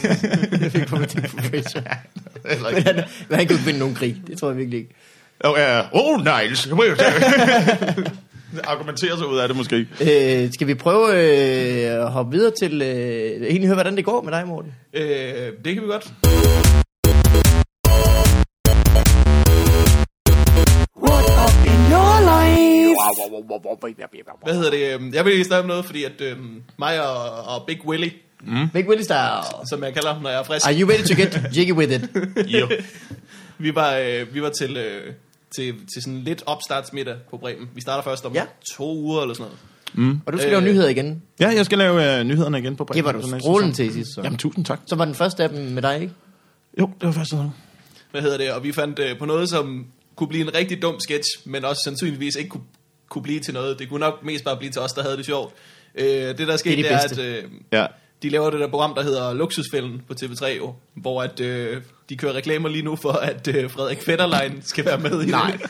jeg fik på mit på Fraser. Men han, men han kan jo ikke vinde nogen krig. Det tror jeg virkelig ikke. Oh, uh, oh Niles. Argumenterer sig ud af det måske. Øh, skal vi prøve øh, at hoppe videre til... Øh, egentlig høre, hvordan det går med dig, Morten? Øh, det kan vi godt. What up in your life? Hvad hedder det? øhm, Jeg vil lige snakke om noget, fordi at øhm, mig og, og Big Willy, Big Willie Style. som jeg kalder ham, når jeg er frisk, Are you ready to get jiggy with it? Jo. vi var, øh, vi var til, øh, til, til sådan lidt opstartsmiddag på Bremen. Vi starter først om Ja. to uger eller sådan noget. Og du skal Øh, lave nyheder igen. Ja, jeg skal lave øh, nyhederne igen på Bremen. Det var du sæson. til sidst. Så. Jamen, tusind tak. så var den første af dem med dig, ikke? Jo, det var første sæson. Hvad hedder det? Og vi fandt øh, på noget, som kunne blive en rigtig dum sketch, men også sandsynligvis ikke kunne, kunne blive til noget. Det kunne nok mest bare blive til os, der havde det sjovt. Øh, det, der skete, de det er, at øh, Ja. de laver det der program, der hedder Luksusfælden på TV3, jo, hvor at, øh, de kører reklamer lige nu for, at øh, Frederik Fetterlein skal være med i Nej. det.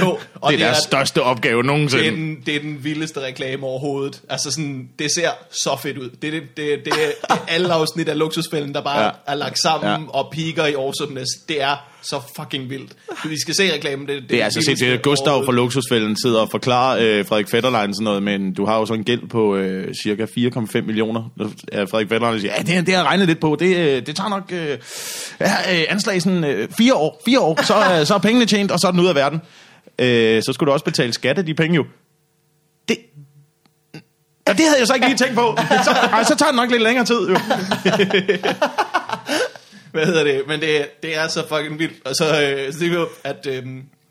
jo, og Det er deres største opgave det er, nogensinde. den, det er den vildeste reklame overhovedet. Altså sådan, det ser så fedt ud. Det er, det, det, det, det er alle afsnit af luksusfælden, der bare Ja. er lagt sammen Ja. og piker i awesomeness. Det er så fucking vildt. Så vi skal se reklamen. Det, det, Det er altså det er Gustav fra. Luksusfælden sidder og forklarer øh, Frederik Fetterlein sådan noget, men du har jo så en gæld på øh, cirka 4,5 millioner. Ja, Frederik Fetterlein siger, ja, det, er- det har jeg regnet lidt på. Det, øh, det tager nok øh, ja, øh, anslag sådan øh, fire år. Fire år, så, øh, så er pengene tjent, og så er den ud af verden. Øh, så skulle du også betale skat af de penge jo. Det, ja, det havde jeg så ikke lige tænkt på. Så, ej, så tager det nok lidt længere tid jo. Hvad hedder det? Men det, det er så fucking vildt. Og så, øh, så det er jo, at øh,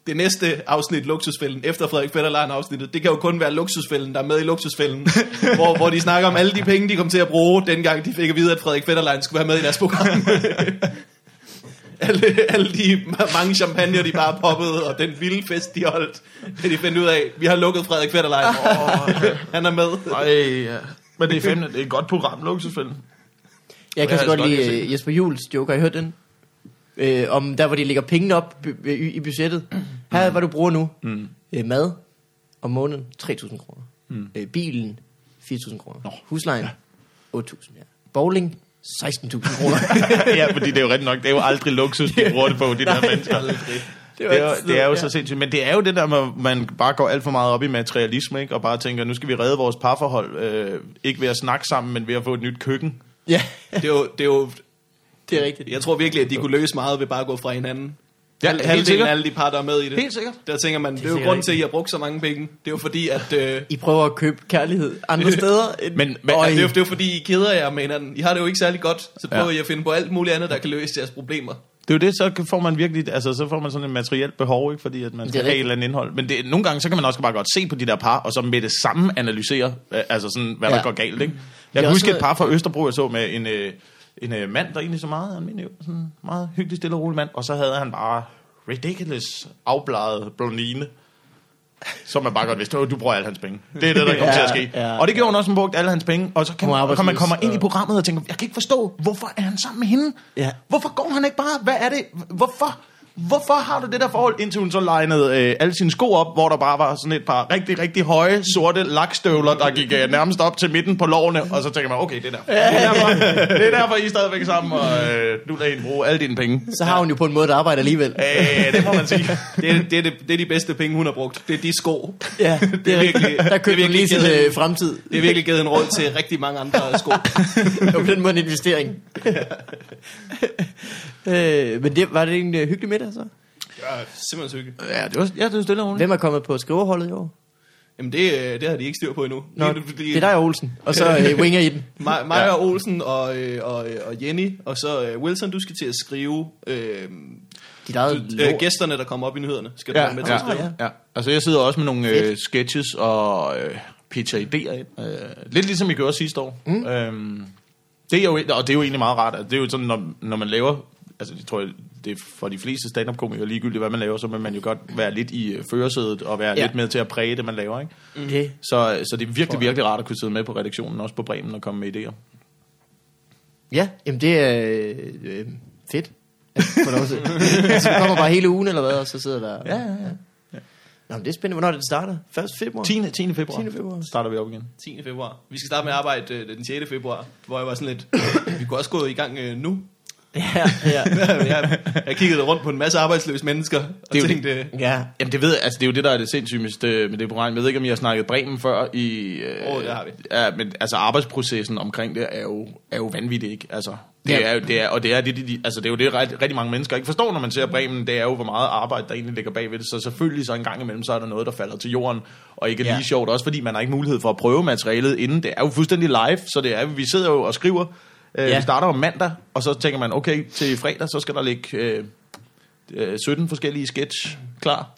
det næste afsnit, Luksusfælden, efter Frederik Fetterlein afsnittet, det kan jo kun være Luksusfælden, der er med i Luksusfælden, hvor, hvor de snakker om alle de penge, de kom til at bruge, dengang de fik at vide, at Frederik Fetterlein skulle være med i deres program. alle, alle de ma- mange champagne, de bare poppede, og den vilde fest, de holdt, da de fandt ud af, vi har lukket Frederik Fetterlein, og han er med. Ej, ja. Men det er fandme, det er et godt program, Luksusfælden. Jeg kan Ja, så godt lide Jesper Jules joke. Har I hørt den? Øh, om der, hvor de lægger pengene op i, i budgettet. Her er, hvad du bruger nu. Mm. Øh, mad om måneden, 3.000 kroner. Mm. Øh, bilen, 4.000 kroner. Huslejen, 8.000. Ja. Bowling, 16.000 kroner. ja, fordi det er jo rigtigt nok, det er jo aldrig luksus, de bruger det på, de der mennesker. Det er, jo, det er jo så sindssygt, men det er jo det der, med, man bare går alt for meget op i materialisme, ikke? og bare tænker, nu skal vi redde vores parforhold, øh, ikke ved at snakke sammen, men ved at få et nyt køkken. ja, Det er jo, det er jo det er rigtigt. Jeg tror virkelig, at de kunne løse meget ved bare at gå fra hinanden. Ja, Ja, helt sikkert. af alle de par, der er med i det. Helt sikkert. Der tænker man, det, det er jo sikkert grund til, at I har brugt så mange penge. Det er jo fordi, at... Øh, I prøver at købe kærlighed andre steder. End, Men- men- Øj. det, er jo, det er jo fordi, I keder jer med hinanden. I har det jo ikke særlig godt. Så prøver Ja. I at finde på alt muligt andet, der kan løse jeres problemer. Det er jo det, så får man virkelig, altså så får man sådan et materielt behov, ikke? fordi at man skal have et eller andet indhold. Men det, nogle gange, så kan man også bare godt se på de der par, og så med det samme analysere, øh, altså sådan, hvad Ja. der går galt. Ikke? Jeg kan huske et par fra Østerbro, jeg så med en, øh, en øh, mand, der egentlig så meget almindelig, sådan meget hyggelig, stille og rolig mand, og så havde han bare ridiculous, afbladet blondine, som man bare godt vidste, "Åh, du bruger alle hans penge. Det er det, der kommer Ja, til at ske. ja. Og det gjorde hun også, hun brugte alle hans penge, og så kan man, og man kommer ind i og- programmet og tænker, jeg kan ikke forstå, hvorfor er han sammen med hende? Ja. Hvorfor går han ikke bare? Hvad er det? Hvorfor? Hvorfor har du det der forhold, indtil hun så legnede øh, alle sine sko op, hvor der bare var sådan et par rigtig, rigtig høje, sorte lakstøvler, der gik øh, nærmest op til midten på lårene, og så tænker man, okay, det er derfor. Det er derfor, det er derfor I er stadigvæk er sammen, og øh, du lader hende bruge alle dine penge. Så har hun jo på en måde et arbejde alligevel. Øh, det må man sige. Det er, det, er det, det er de bedste penge, hun har brugt. Det er de sko. Ja, det er virkelig- virkelig, der det er købte hun virkelig lige sin givet- øh, fremtid. Det har virkelig givet en råd til rigtig mange andre sko. Det var på den måde en investering. øh, men det, var det en øh, hyggelig middag så? Ja, simpelthen så hyggeligt. Ja, det var, ja, det var stille og roligt. Hvem er kommet på skriverholdet i år? Jamen det, øh, det har de ikke styr på endnu. Nå, Det er fordi- det er dig og Olsen, og så øh, Winger i den. Mig, mig og Olsen og, øh, og, øh, og Jenny, og så øh, Wilson, du skal til at skrive øh, Dit eget øh, lort. gæsterne, der kommer op i nyhederne. Skal du Ja, være med til at ja, skrive? ja, ja. Altså, jeg sidder også med nogle øh, sketches og øh, pitcher idéer ind. Øh, lidt ligesom I gjorde sidste år. Mm. Øhm, det er jo, og det er jo egentlig meget rart. Altså, det er jo sådan, når, når man laver... Altså, det tror jeg, det er for de fleste stand-up-komikere ligegyldigt, hvad man laver, så vil man jo godt være lidt i øh, førersædet og være Ja. ja. lidt med til at præge det, man laver. Ikke? Det. Så, så det er virkelig, virkelig rart at kunne sidde med på redaktionen, også på Bremen og komme med idéer. Ja, jamen det er øh, øh, fedt. til. altså, du kommer bare hele ugen eller hvad, og så sidder der... Ja, ja, ja. Nå, men det er spændende. Hvornår er det, det starter? 1. februar? 10. 10. februar, 10. februar. starter vi op igen. 10. februar. Vi skal starte med at arbejde øh, den 6. februar, hvor jeg var sådan lidt, vi kunne også gå i gang øh, nu. Ja, ja. jeg, jeg kiggede rundt på en masse arbejdsløse mennesker, og Det er tænkte, øh, ja. Jamen det ved jeg, altså det er jo det, der er det sindssyge med det program. Jeg ved ikke, om I har snakket Bremen før i... Øh, Åh, det har vi. Ja, men altså arbejdsprocessen omkring det er jo, er jo vanvittig, ikke? Altså, det Ja. er jo, det er, og det er det, de, altså det er jo det, rigtig, rigtig mange mennesker ikke forstår, når man ser Bremen, det er jo, hvor meget arbejde, der egentlig ligger bagved det. Så selvfølgelig så en gang imellem, så er der noget, der falder til jorden, og ikke er lige Ja. sjovt, også fordi man har ikke mulighed for at prøve materialet inden. Det er jo fuldstændig live, så det er, vi sidder jo og skriver. Øh, Ja. Vi starter om mandag, og så tænker man, okay, til fredag, så skal der ligge øh, øh, 17 forskellige sketch klar.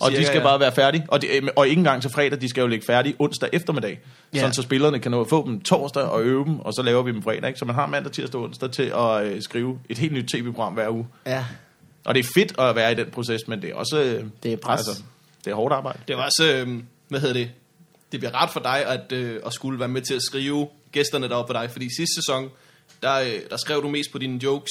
Og Cirka, de skal ja. bare være færdige. Og, de, øh, og ikke engang til fredag, de skal jo ligge færdige onsdag eftermiddag. Ja. Sådan så spillerne kan nå at få dem torsdag og øve dem, og så laver vi dem fredag. Ikke? Så man har mandag, tirsdag og onsdag til at øh, skrive et helt nyt tv-program hver uge. Ja, Og det er fedt at være i den proces, men det er også... Øh, det er pres. altså, det er hårdt arbejde. Det var også, øh, hvad hedder det, det bliver ret for dig at, øh, at skulle være med til at skrive gæsterne deroppe på dig, fordi sidste sæson, der, øh, der skrev du mest på dine jokes,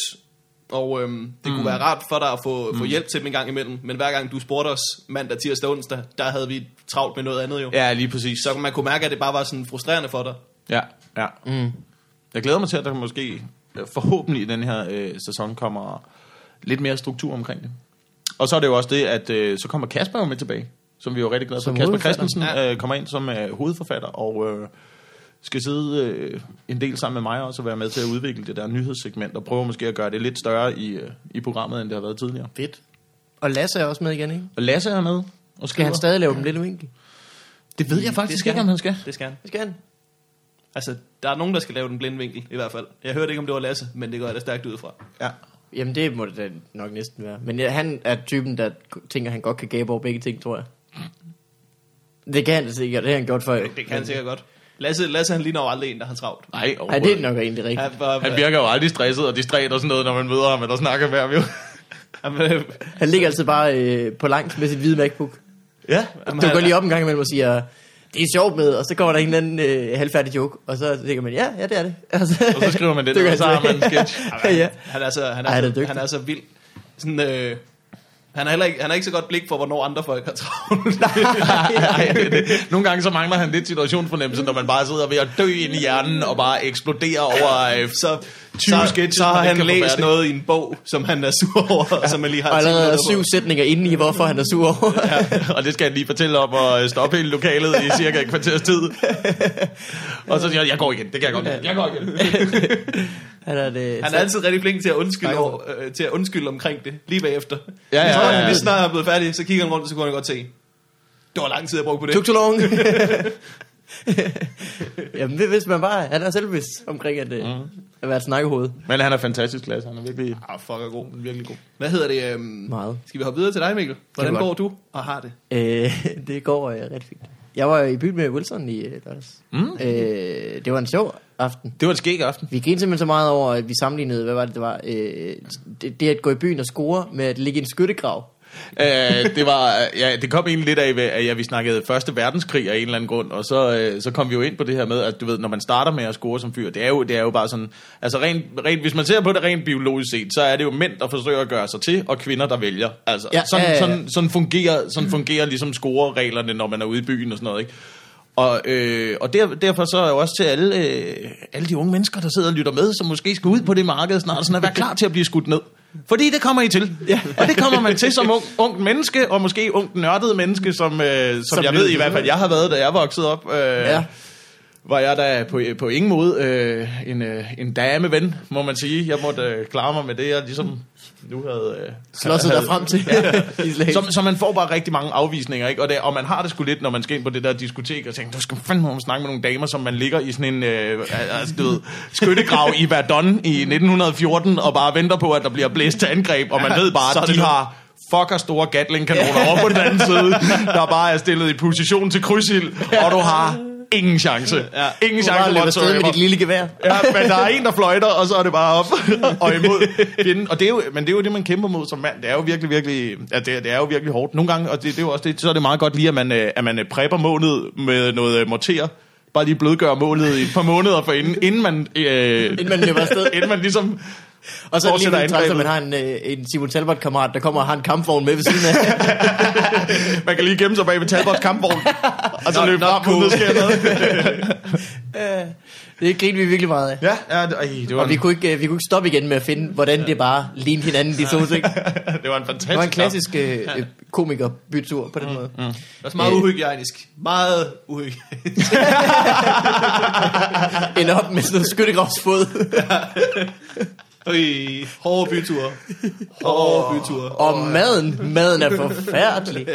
og øh, det mm. kunne være rart for dig at få, mm. få hjælp til dem en gang imellem, men hver gang du spurgte os mandag, tirsdag, onsdag, der havde vi travlt med noget andet jo. Ja, lige præcis. Så man kunne mærke, at det bare var sådan frustrerende for dig. Ja, ja. Mm. Jeg glæder mig til, at der måske øh, forhåbentlig i den her øh, sæson kommer lidt mere struktur omkring det. Og så er det jo også det, at øh, så kommer Kasper jo med tilbage, som vi er jo rigtig glade for. Kasper. Christensen Ja. øh, kommer ind som øh, hovedforfatter, og øh, skal sidde øh, en del sammen med mig også og være med til at udvikle det der nyhedssegment, og prøve måske at gøre det lidt større i, øh, i programmet, end det har været tidligere. Fedt. Og Lasse er også med igen, ikke? Og Lasse er med og Skal han stadig lave dem lille vinkel? Det ved jeg Det faktisk skal ikke, han. om han skal. Det skal han. Det skal han. Altså, der er nogen, der skal lave den blinde vinkel, i hvert fald. Jeg hørte ikke, om det var Lasse, men det går jeg da stærkt ud fra. Ja. Jamen, det må det da nok næsten være. Men ja, han er typen, der tænker, han godt kan gabe over begge ting, tror jeg. Det kan han sikkert. Det har han gjort før. Det kan han sikkert godt. Lasse, Lasse han ligner jo aldrig en, der har travlt. Nej, Ja, det er nok egentlig rigtigt. Han, var, Han virker jo aldrig stresset og distræt og sådan noget, når man møder ham eller snakker med ham jo. han, ligger altid bare øh, på langs med sit hvide MacBook. Ja. Du går lige op en gang imellem og siger, det er sjovt med, og så kommer der en eller anden øh, halvfærdig joke, og så tænker man, ja, ja, det er det. Og så, Og så skriver man det, og så han har man en sketch. ja. Han er så, han er, Ej, han er så, han er så vild. Sådan, øh, han har heller ikke, han har ikke så godt blik for, hvornår andre folk har travlt. Ej, det, det. Nogle gange så mangler han lidt situationsfornemmelse, når man bare sidder ved at dø ind i hjernen og bare eksploderer over øh, så, 20 så, sketches, så har han læst noget i en bog, som han er sur over, ja. som man lige har Og allerede er syv sætninger inde i, hvorfor han er sur over. og det skal han lige fortælle om og øh, stoppe hele lokalet i cirka et kvarters tid. og så siger han, jeg går igen, det kan jeg godt. Jeg går igen. han er, det, Han er altid rigtig flink til at undskylde, Nej, over, øh, til at undskylde omkring det, lige bagefter. Ja, ja, ja, ja. Lige snart er blevet færdig, så kigger han rundt, og så kunne han godt se, det var lang tid, jeg brugte på det. Took too long. Jamen, det- hvis man bare, han er selvbevidst omkring at, mm. at være et snakkehoved. Men han er fantastisk, Lasse. Han er virkelig, Ah, fuck er god. virkelig god. Hvad hedder det? Øhm, Meget. Skal vi hoppe videre til dig, Mikkel? Hvordan går du og har det? Øh, det går øh, rigtig fint. Jeg var i byen med Wilson i øh, lørdags. Mm. Øh, det var en sjov aften. Det var et skæg aften. Vi grinede simpelthen så meget over, at vi sammenlignede, hvad var det, det var? Øh, det, det at gå i byen og score med at ligge i en skyttegrav. Øh, det var, ja, det kom egentlig lidt af, at ja, vi snakkede første verdenskrig af en eller anden grund, og så, øh, så kom vi jo ind på det her med, at du ved, når man starter med at score som fyr, det er jo, det er jo bare sådan, altså rent, rent, hvis man ser på det rent biologisk set, så er det jo mænd, der forsøger at gøre sig til, og kvinder, der vælger. Altså, Ja, sådan, ja, ja. sådan, sådan, fungerer, sådan fungerer ligesom scorereglerne, når man er ude i byen og sådan noget, ikke? Og, øh, og der, derfor så er jo også til alle, øh, alle de unge mennesker, der sidder og lytter med, som måske skal ud på det marked snart, sådan at være klar til at blive skudt ned. Fordi det kommer I til. Ja. Og det kommer man til som ung, ung menneske, og måske ung nørdet menneske, som, øh, som, som jeg ved i hvert fald, jeg har været, da jeg voksede op. Øh, Ja. Var jeg da på, på ingen måde øh, en, øh, en dameven, må man sige. Jeg måtte øh, klare mig med det, jeg ligesom nu havde... Øh, havde- der frem til. Slagelse. så, så man får bare rigtig mange afvisninger, ikke? Og, det, og man har det sgu lidt, når man skal ind på det der diskotek, og tænker, du skal fandme om snakke med nogle damer, som man ligger i sådan en øh, altså, du ved, skyttegrav i Verdun i 1914, og bare venter på, at der bliver blæst til angreb, og man ved bare, at de har fucker store Gatling-kanoner over på den anden side, der bare er stillet i position til krydsild, og du har ingen chance. Ja. Ingen Du bare chance afsted med whatsoever. dit lille gevær. Ja, men der er en, der fløjter, og så er det bare op og imod fjenden. Og det er jo, men det er jo det, man kæmper mod som mand. Det er jo virkelig, virkelig, ja, det, det er jo virkelig hårdt. Nogle gange, og det, det er jo også det, så er det meget godt lige, at man, øh, at man øh, prepper målet med noget øh, morter. Bare lige blødgøre målet i et par måneder for inden, inden man... Øh, Inden man løber afsted. inden man ligesom... Og så er lige lidt træls, at man har en, øh, en Simon Talbot-kammerat, der kommer og har en kampvogn med ved siden af. Man kan lige gemme sig bag ved Talbots kampvogn, og så løbe frem, cool. det griner vi virkelig meget af. Ja, ja det, ej, det, var Og vi en, kunne, ikke, øh, vi kunne ikke stoppe igen med at finde, hvordan det bare lignede hinanden, de to ting. det var en fantastisk Det var en klassisk øh, øh, komiker-bytur på den måde. Det er også meget Øh. uhygienisk. Meget uhygienisk. Ender op med sådan noget skyttegravsfod. Øj, hårde byture. Hårde byture. Og maden, maden er forfærdelig.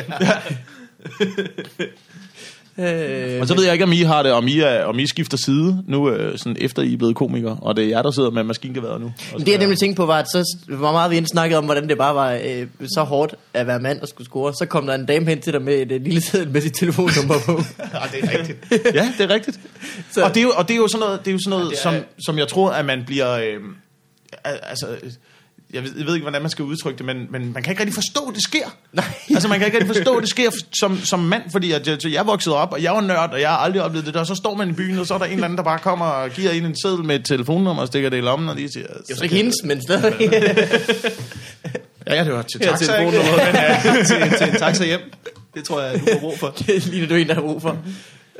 Øh, Og så ved jeg ikke, om I har det, om I, er, om I skifter side nu, øh, sådan efter I er blevet komikere, og det er jer, der sidder med maskingeværet nu. Men det jeg er- nemlig tænkte på var, at så hvor meget vi endte snakkede om, hvordan det bare var øh, så hårdt at være mand og skulle score. Så kom der en dame hen til dig med et øh, lille seddel med sit telefonnummer på. Ja, det er rigtigt. ja, det er rigtigt. Så- Og, det er jo, og det er jo sådan noget, det er jo sådan noget det er- som, som jeg tror, at man bliver... Øh, al- altså, jeg ved, jeg ved ikke, hvordan man skal udtrykke det, men, men man kan ikke rigtig forstå, at det sker. Nej. Altså, man kan ikke rigtig forstå, at det sker som, som mand, fordi at, jeg, jeg voksede op, og jeg var nørd, og jeg har aldrig oplevet det. Og så står man i byen, og så er der en eller anden, der bare kommer og giver en en seddel med et telefonnummer og stikker det i lommen, og de siger... Det var så ikke hendes, men stadigvæk. Ja, ja, det var til taxa, er ikke? telefonnummeret til, til en taxa hjem. Det tror jeg, du får brug for. det ligner du en, der har brug for.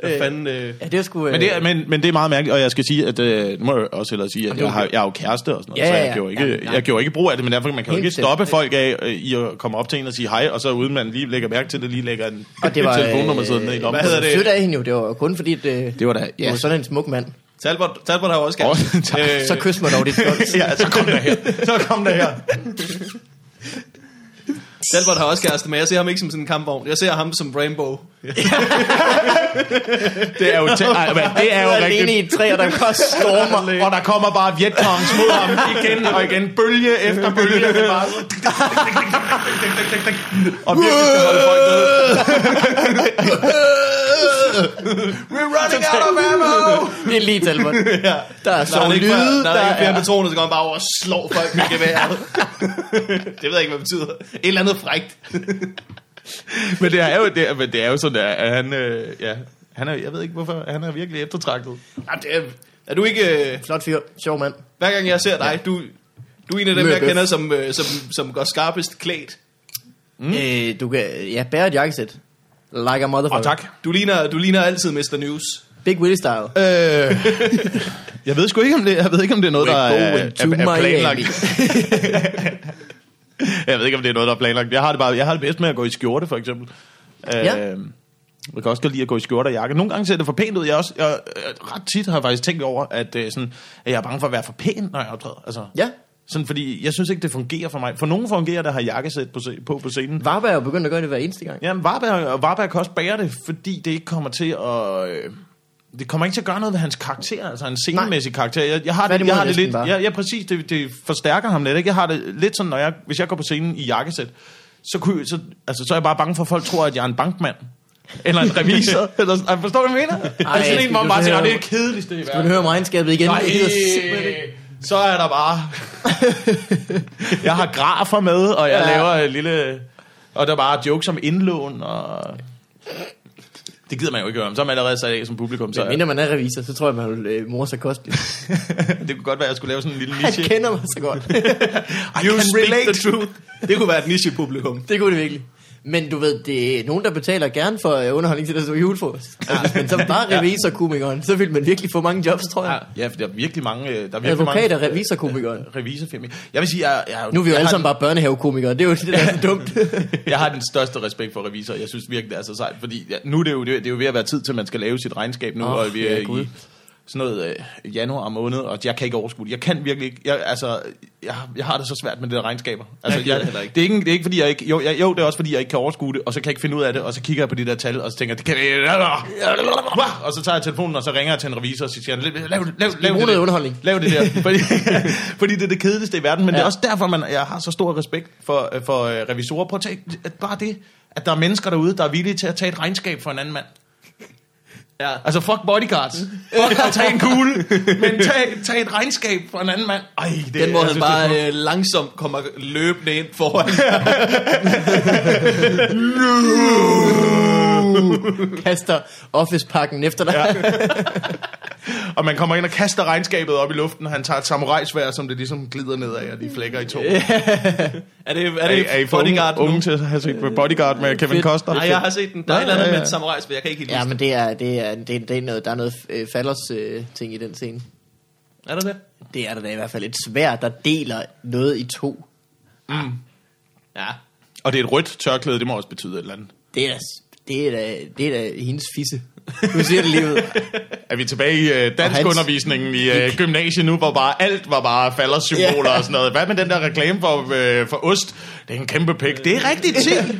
Hvad fanden... Øh, Ja, det er sgu... Øh, Men det, er, men, men det er meget mærkeligt, og jeg skal sige, at øh, nu må jeg også hellere sige, at det jeg, har, jeg er jo kæreste og sådan noget, Ja, så ja, jeg ja. gjorde, ikke, Ja, jeg gjorde ikke brug af det, men derfor man kan jo ikke stoppe folk af øh, i at komme op til en og sige hej, og så uden man lige lægger mærke til det, lige lægger en og det var, telefonnummer sådan ned i lommen. hvad hedder det? Sødt af hende jo, det var kun fordi, øh, Det var da, du ja. var sådan en smuk mand. Talbot, Talbot har jo også gerne. tak. Så kys mig dog dit godt. ja, så kom der her. Så kom der her. Talbot har også kæreste, men jeg ser ham ikke som sådan en kampvogn. Jeg ser ham som Rainbow. Det er jo, tæ- Ej, men det er jo alene rigtigt. i et træ, og der går stormer. Og der kommer bare Vietcongs mod ham igen og igen. Bølge efter bølge. Det er bare så- og virkelig skal holde folk nede. We're running out of ammo! Det er lige Talbot. Der er Der er, sjov lyde, der, der er ikke flere er... patroner, så går han bare over og slår folk med geværet. det ved jeg ikke, hvad det betyder. Et eller andet frægt. Men det er jo, det er, men det er jo sådan, at han, øh, ja, han er, jeg ved ikke hvorfor, han er virkelig eftertragtet. Jamen, det er, er du ikke... Øh, Flot fyr, sjov mand. hver gang jeg ser dig, du, du er en af dem, Mør jeg kender, som, øh, som, som går skarpest klædt. Mm. Øh, du kan, ja, bære et jakkesæt. Like a motherfucker. Og tak. Du ligner, du ligner altid Mr. News. Big Willie style. Øh, jeg ved sgu ikke, om det, jeg ved ikke, om det er noget, der We're er, to er, er Miami. planlagt. jeg ved ikke, om det er noget, der er planlagt. Jeg har det, bare, jeg har det bedst med at gå i skjorte, for eksempel. Ja. Øh, jeg kan også godt lide at gå i skjorte og jakke. Nogle gange ser det for pænt ud. Jeg, er også, jeg øh, ret tit har jeg faktisk tænkt over, at, øh, sådan, at jeg er bange for at være for pæn, når jeg optræder. Altså, Ja. Sådan, fordi jeg synes ikke, det fungerer for mig. For nogen fungerer det at have jakkesæt på, på på scenen. Varberg er jo begyndt at gøre det hver eneste gang. Jamen, Varberg, og Varberg kan også bære det, fordi det ikke kommer til at... Øh, det kommer ikke til at gøre noget ved hans karakter, altså en scenemæssig karakter. Jeg, jeg har det, jeg har det lidt, ja, ja, præcis, det, det forstærker ham lidt. Ikke? Jeg har det lidt sådan, når jeg, hvis jeg går på scenen i jakkesæt, så, kunne, så, altså, så er jeg bare bange for, at folk tror, at jeg er en bankmand. Eller en revisor. eller, sådan. forstår du, hvad jeg mener? Ej, altså, sådan en, hvor man skal bare siger, høre- "Åh, det er det kedeligste i verden. du høre om regnskabet igen? Nej, Jeg ikke. Så er der bare... jeg har grafer med, og jeg Ja. laver en lille... Og der er bare jokes om indlån, og... Det gider man jo ikke høre om. Så er man allerede sat af som publikum. Så Men mindre man er revisor, så tror jeg, man vil øh, mor sig kosteligt. det kunne godt være, at jeg skulle lave sådan en lille Han niche. kender mig så godt. I You can speak relate. the truth. Det kunne være et niche-publikum. det kunne det virkelig. Men du ved, det er nogen, der betaler gerne for øh, underholdning til deres julefrokost. Altså, hvis man så bare revisorkomikeren, så vil man virkelig få mange jobs, tror jeg. Ja, for der er virkelig mange... øh, Der er virkelig Advokat og mange revisorkomikeren. revisorfirma. Jeg vil sige, jeg, jeg, Nu er vi jo jeg alle har- sammen bare børnehavekomikere. Det er jo det, der er så dumt. Jeg har den største respekt for revisor. Jeg synes virkelig, det er så sejt. Fordi ja, nu er det, jo, det, er- det er jo ved at være tid til, at man skal lave sit regnskab nu. Åh, og vi er ja, Gud. i sådan noget øh, januar måned, og jeg kan ikke overskue det. Jeg kan virkelig ikke. Jeg, altså, jeg, jeg har det så svært med det der regnskaber. Altså, Jeg det heller ikke. Det er ikke, det er ikke fordi, jeg ikke... Jo, jeg, jo, det er også fordi, jeg ikke kan overskue det, og så kan jeg ikke finde ud af det, og så kigger jeg på de der tal, og så tænker jeg, det kan Og så tager jeg telefonen, og så ringer jeg til en revisor, og så siger lav, lav, lav, lav, det, underholdning. lav det der. Fordi, fordi det er det kedeligste i verden, men ja. det er også derfor, man, jeg har så stor respekt for, for øh, revisorer. Prøv at tage, at bare det, at der er mennesker derude, der er villige til at tage et regnskab for en anden mand. Ja. Altså fuck bodyguards. Fuck at tage en kugle, men tag, tag et regnskab for en anden mand. Ej, det, Den, hvor han synes, det bare øh, langsomt kommer løbende ind foran. Kaster office-pakken efter dig. Ja. Og man kommer ind og kaster regnskabet op i luften, og han tager et samurajsvær, som det ligesom glider nedad, og de flækker i to. er det, er det Er, I- er I Bodyguard unge, unge til at have set Bodyguard med Kevin Fedt. Costner? Nej, jeg har set den. Der er et eller andet Ja, ja, med et samurai, jeg kan ikke helt ja, men det er, det er, det er, det er noget, der er noget øh, falders øh, ting i den scene. Er der det? Det er der da i hvert fald et svær, der deler noget i to. Ja. Og det er et rødt tørklæde, det må også betyde et eller andet. Det er da, det er da, det er da hendes fisse. Du siger det lige ud. Er vi tilbage i uh, dansk hans- undervisningen i uh, gymnasiet nu, hvor bare alt var bare faldersymboler Ja. og sådan noget. Hvad med den der reklame for, uh, for ost? Det er en kæmpe pik. Det er rigtigt, sig.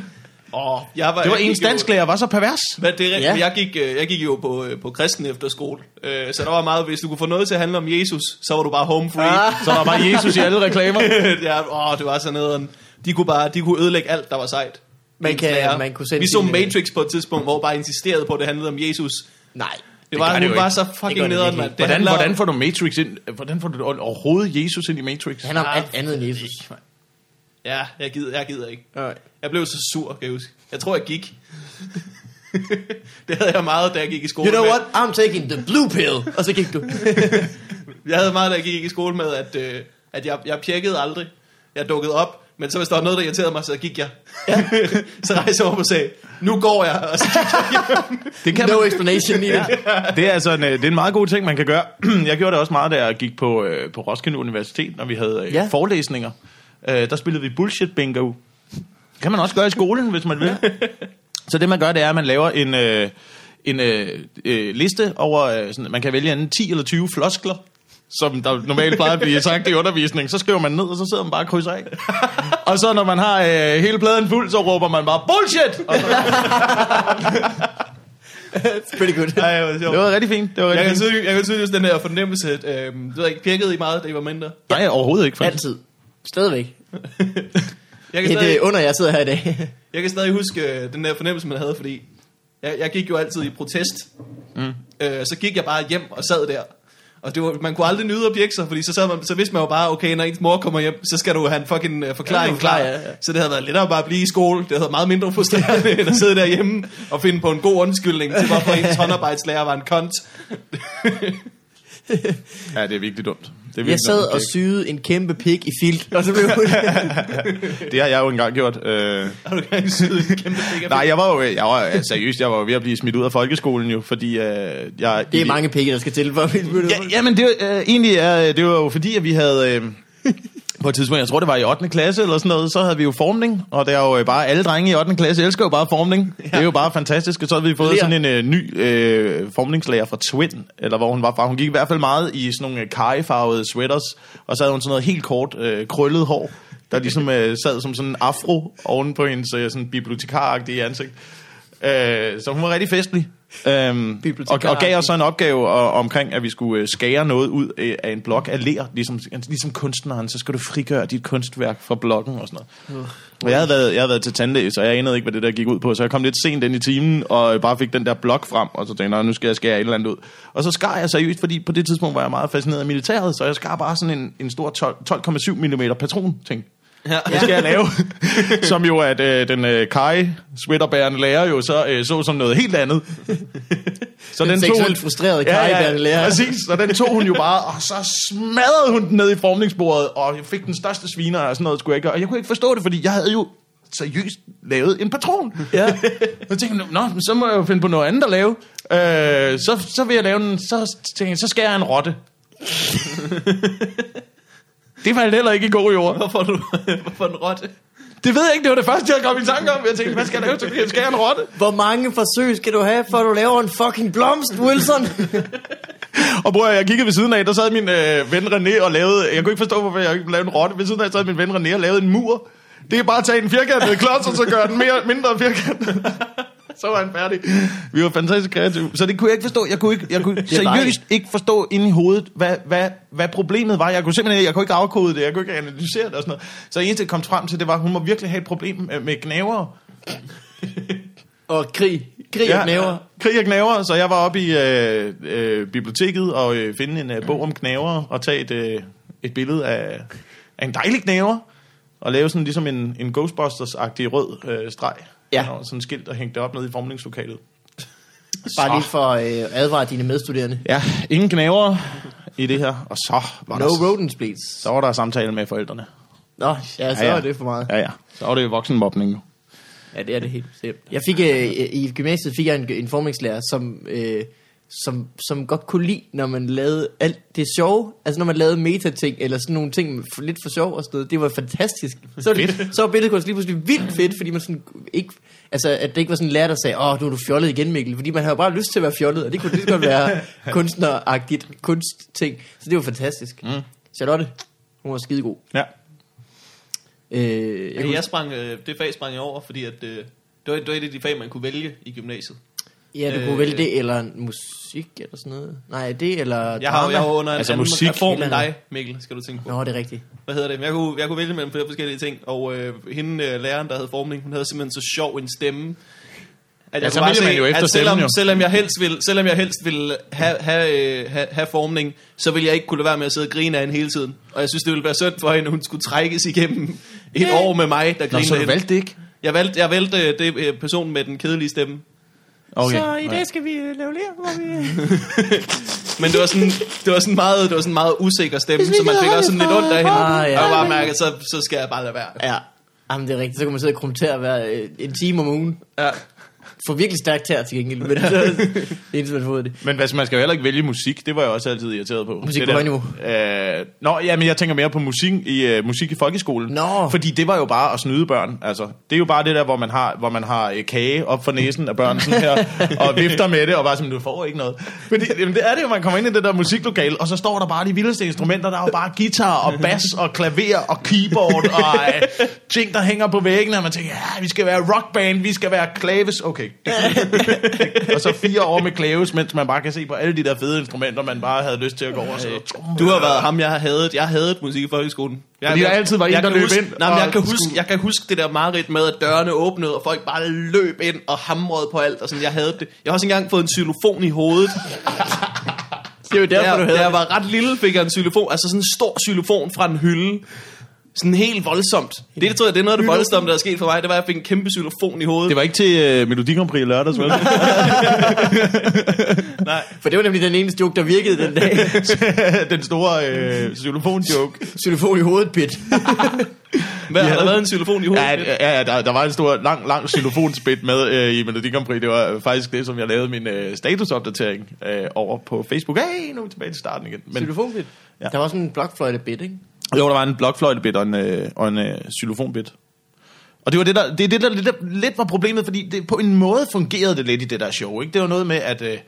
Åh, jeg var, Det var jeg ens dansklærer var så pervers. Men det er rigtigt, Ja. jeg, gik, øh, jeg gik jo på, øh, på kristen efterskole, øh, så der var meget, hvis du kunne få noget til at handle om Jesus, så var du bare home free. Ah. Så der var Jesus i alle reklamer. ja, åh, det var sådan noget. De kunne bare, de kunne ødelægge alt, der var sejt. Man kan- lærer. man kunne sende Vi så Matrix på et tidspunkt, hvor bare insisterede på, at det handlede om Jesus. Nej. Det var, gør det hun jo var ikke. så fucking det nederen, mand. Hvordan, handler hvordan får du Matrix ind? Hvordan får du overhovedet Jesus ind i Matrix? Han er Ah. alt andet end Jesus. Ja, jeg gider, jeg gider ikke. Nej. Jeg blev så sur, kan jeg huske. Jeg tror, jeg gik. det havde jeg meget, da jeg gik i skole You know med. what? I'm taking the blue pill. Og så gik du. Jeg havde meget, da jeg gik i skole med, at, øh, at jeg, jeg pjekkede aldrig. Jeg dukkede op, men så hvis der var noget, der irriterede mig, så gik jeg. Ja. så rejste jeg op og sagde, nu går jeg. Og så gik jeg hjem. Det kan No man, explanation i det. det er, altså en, øh, det er en meget god ting, man kan gøre. Jeg gjorde det også meget, da jeg gik på, øh, på Roskilde Universitet, når vi havde øh, Ja. forelæsninger. Der spillede vi bullshit bingo. kan man også gøre i skolen, hvis man vil. Så det man gør, det er, at man laver en, øh, en øh, øh, liste over, øh, sådan, man kan vælge enten 10 eller 20 floskler, som der normalt plejer at blive sagt i undervisning. Så skriver man ned, og så sidder man bare og krydser af. og så når man har øh, hele pladen fuld, så råber man bare, bullshit! Og så, It's pretty good. Ej, det var sjovt. det var rigtig fint. Det var Jeg rigtig kan, fint. tydeligt, jeg kan tydeligt den her fornemmelse, at øh, du ved ikke, pjekkede I meget, da I var mindre. Nej, overhovedet ikke. Faktisk. Altid. Stadigvæk. Jeg kan Det stadig, er under, jeg sidder her i dag. jeg kan stadig huske øh, den der fornemmelse, man havde, fordi jeg, jeg gik jo altid i protest. Mm. Øh, så gik jeg bare hjem og sad der. Og det var, man kunne aldrig nyde at pjekke sig, fordi så, sad man, så vidste man jo bare, okay, når ens mor kommer hjem, så skal du have en fucking uh, forklaring Ja, klar. ja, ja. Så det havde været lettere bare at blive i skole. Det havde været meget mindre frustrerende, end at sidde derhjemme og finde på en god undskyldning til, hvorfor ens håndarbejdslærer var en kont. Ja, det er virkelig dumt. Det er Jeg virkelig sad dumt. og syede en kæmpe pik i filt, og så blev hun... Det har jeg jo engang gjort. Øh, Har du gang syet en kæmpe fik nej, jeg var jo jeg var, øh, seriøst, jeg var jo ved at blive smidt ud af folkeskolen jo, fordi øh, jeg... Det er mange pikke, der skal til for at Ja, jamen, det, var, øh, egentlig er, det var jo fordi, at vi havde... Øh, på et tidspunkt, jeg tror det var i 8. klasse eller sådan noget, så havde vi jo formning, og det er jo øh, bare, alle drenge i 8. klasse elsker jo bare formning. Ja. Det er jo bare fantastisk, og så havde vi fået Ler. sådan en øh, ny øh, formningslærer fra Twin, eller hvor hun var fra. Hun gik i hvert fald meget i sådan nogle øh, karifarvede sweaters, og så havde hun sådan noget helt kort, øh, krøllet hår, der ligesom øh, sad som sådan en afro oven på hendes øh, sådan bibliotekaragtige ansigt. Øh, så hun var rigtig festlig. Øhm, og, og gav os så en opgave og, omkring, at vi skulle øh, skære noget ud af en blok af ler, ligesom, ligesom kunstneren, så skal du frigøre dit kunstværk fra blokken og sådan noget. Og jeg havde, været, jeg havde været til tandlæge, så jeg anede ikke, hvad det der gik ud på, så jeg kom lidt sent ind i timen, og bare fik den der blok frem, og så tænkte jeg, "Nå, nu skal jeg skære et eller andet ud. Og så skar jeg seriøst, fordi på det tidspunkt var jeg meget fascineret af militæret, så jeg skar bare sådan en, en stor 12 12,7 mm patron, tænkte Ja. det skal jeg lave. som jo at øh, den øh, Kai, sweaterbærende lærer jo så, øh, så som noget helt andet. Så Den seksuelt frustrerede Kai-bærende lærer. Præcis, så den tog hun jo bare, og så smadrede hun den ned i formningsbordet, og jeg fik den største sviner og sådan noget, skulle jeg gøre. Og jeg kunne ikke forstå det, fordi jeg havde jo seriøst lavet en patron. Ja. Så tænkte jeg, nå, så må jeg jo finde på noget andet at lave. Øh, så, så vil jeg lave den, så tænkte jeg, så skal jeg en rotte. Det faldt heller ikke i god jord. Hvorfor, du, hvorfor en rotte? Det ved jeg ikke, det var det første, jeg kom i tanke om. Jeg tænkte, hvad skal jeg lave til? Skal jeg en rotte? Hvor mange forsøg skal du have, for du laver en fucking blomst, Wilson? Og bror, jeg kiggede ved siden af, der sad min øh, ven René og lavede, jeg kunne ikke forstå, hvorfor jeg ikke lavede en rotte. Ved siden af sad min ven René og lavede en mur. Det er bare at tage en firkantet klods, og så gøre den mere, mindre firkantet. så var han færdig. Vi var fantastisk kreative. Så det kunne jeg ikke forstå. Jeg kunne, ikke, jeg kunne seriøst ikke forstå inde i hovedet, hvad, hvad, hvad problemet var. Jeg kunne simpelthen jeg kunne ikke afkode det. Jeg kunne ikke analysere det og sådan noget. Så det eneste, jeg kom frem til, det var, at hun må virkelig have et problem med, med knæver. Og krig. Krig og knæver. Krig og knæver, så jeg var oppe i øh, øh, biblioteket og øh, finde en øh, bog om knæver og tage et, øh, et billede af, af en dejlig knæver og lave sådan ligesom en, en Ghostbusters-agtig rød øh, streg. Ja. Og sådan en skilt og hænge det op nede i formningslokalet. Bare lige for at øh, advare dine medstuderende. Ja, ingen knæver i det her. Og så var, No der, rodents, please. så var der samtale med forældrene. Nå, ja, så Ja, ja. er det for meget. Ja, ja. Så var det voksenmobning nu. Ja, det er det helt bestemt. Jeg fik, øh, i gymnasiet fik jeg en, en formingslærer, som, øh, som, som godt kunne lide, når man lavede alt det sjove. Altså når man lavede metating, eller sådan nogle ting for, lidt for sjov og sådan noget. Det var fantastisk. Så var, det, så var billedkunst lige pludselig vildt fedt, fordi man sådan ikke... Altså, at det ikke var sådan en lærer, der sagde, åh, nu er du fjollet igen, Mikkel. Fordi man havde bare lyst til at være fjollet, og det kunne lige godt være kunstneragtigt kunstting. Så det var fantastisk. Mm. Charlotte, hun var skidegod. Ja. Øh, jeg Jeg, kunne, jeg sprang, øh, det fag sprang jeg over, fordi at, øh, Det var, det var et af de fag, man kunne vælge i gymnasiet. Ja, du Øh, kunne vælge det, eller musik, eller sådan noget. Nej, det, eller Jeg har, jeg har under en Altså anden musik reform end dig, Mikkel, skal du tænke på. Nå, det er rigtigt. Hvad hedder det? Jeg kunne, jeg kunne vælge mellem flere forskellige ting, og øh, hende, øh, læreren, der havde formning, hun havde simpelthen så sjov en stemme, at Ja, så kunne bare man jo efter at selvom, jo. selvom jeg helst vil, selvom jeg helst vil have, have, øh, have, have formning, så vil jeg ikke kunne lade være med at sidde og grine af hende hele tiden. Og jeg synes, det ville være synd for hende, at hun skulle trækkes igennem et år med mig, der Nå, grinede så du valgte det ikke? Jeg valgte, jeg valgte øh, det øh, person med den kedelige stemme. Okay. Så i dag skal vi øh, lave ler, hvor vi... Men det var sådan, det var sådan meget, det var sådan meget usikker stemme, så man fik også sådan lidt ondt af hende. Ah, ja. Og bare mærke, så, så skal jeg bare lade være. Ja, Jamen, det er rigtigt. Så kan man sidde og kommentere hver øh, en time om ugen. Ja. Får virkelig stærkt tær til gengæld, men det er eneste, man får det. Men altså, man skal jo heller ikke vælge musik. Det var jeg også altid irriteret på. Musik det på højniveau. Øh, nå, ja, men jeg tænker mere på musik i, uh, musik i folkeskolen. Nå. Fordi det var jo bare at snyde børn. Altså, det er jo bare det der, hvor man har, hvor man har øh, kage op for næsen af børn sådan her, og vifter med det, og bare sådan, du får ikke noget. Det, jamen, det er det jo, man kommer ind i det der musiklokale, og så står der bare de vildeste instrumenter. Der er jo bare guitar og bas og klaver og keyboard og øh, ting, der hænger på væggene, og man tænker, ja, vi skal være rockband, vi skal være klaves. Okay, og så fire år med klaves, mens man bare kan se på alle de der fede instrumenter, man bare havde lyst til at gå over tromme. Du har været ham, jeg har hadet. Jeg havde musik i folkeskolen. Jeg, Fordi der altid var en, der løb huske, ind Nej, men jeg kan, huske, jeg kan huske det der mareridt med, at dørene åbnede, og folk bare løb ind og hamrede på alt. Og sådan, jeg havde det. Jeg har også engang fået en xylofon i hovedet. Det er jo derfor, Da, du da hedder jeg var ret lille, fik jeg en xylofon. Altså sådan en stor xylofon fra en hylde. Sådan helt voldsomt. Det, det tror jeg, det er noget af det voldsomme, der er sket for mig. Det var, at jeg fik en kæmpe xylofon i hovedet. Det var ikke til uh, Melodi Grand Prix i lørdags, vel? Nej. For det var nemlig den eneste joke, der virkede den dag. Den store øh, xylofon-joke. Telefon i hovedet, pit. Hvad, har der været en xylofon i hovedet? Ja, ja, ja der, der var en stor, lang, lang xylofonspit med øh, i Melodi Grand Prix. Det var øh, faktisk det, som jeg lavede min øh, statusopdatering øh, over på Facebook. Hey, nu er vi tilbage til starten igen. Men. Ja. Der var sådan en blokfløjte-bit, ikke? Jo, der var en blokfløjtebit og en, øh, og en øh, xylofonbit. Og det var det, der, det, er det der lidt, lidt var problemet, fordi det, på en måde fungerede det lidt i det der show. Ikke? Det var noget med, at øh,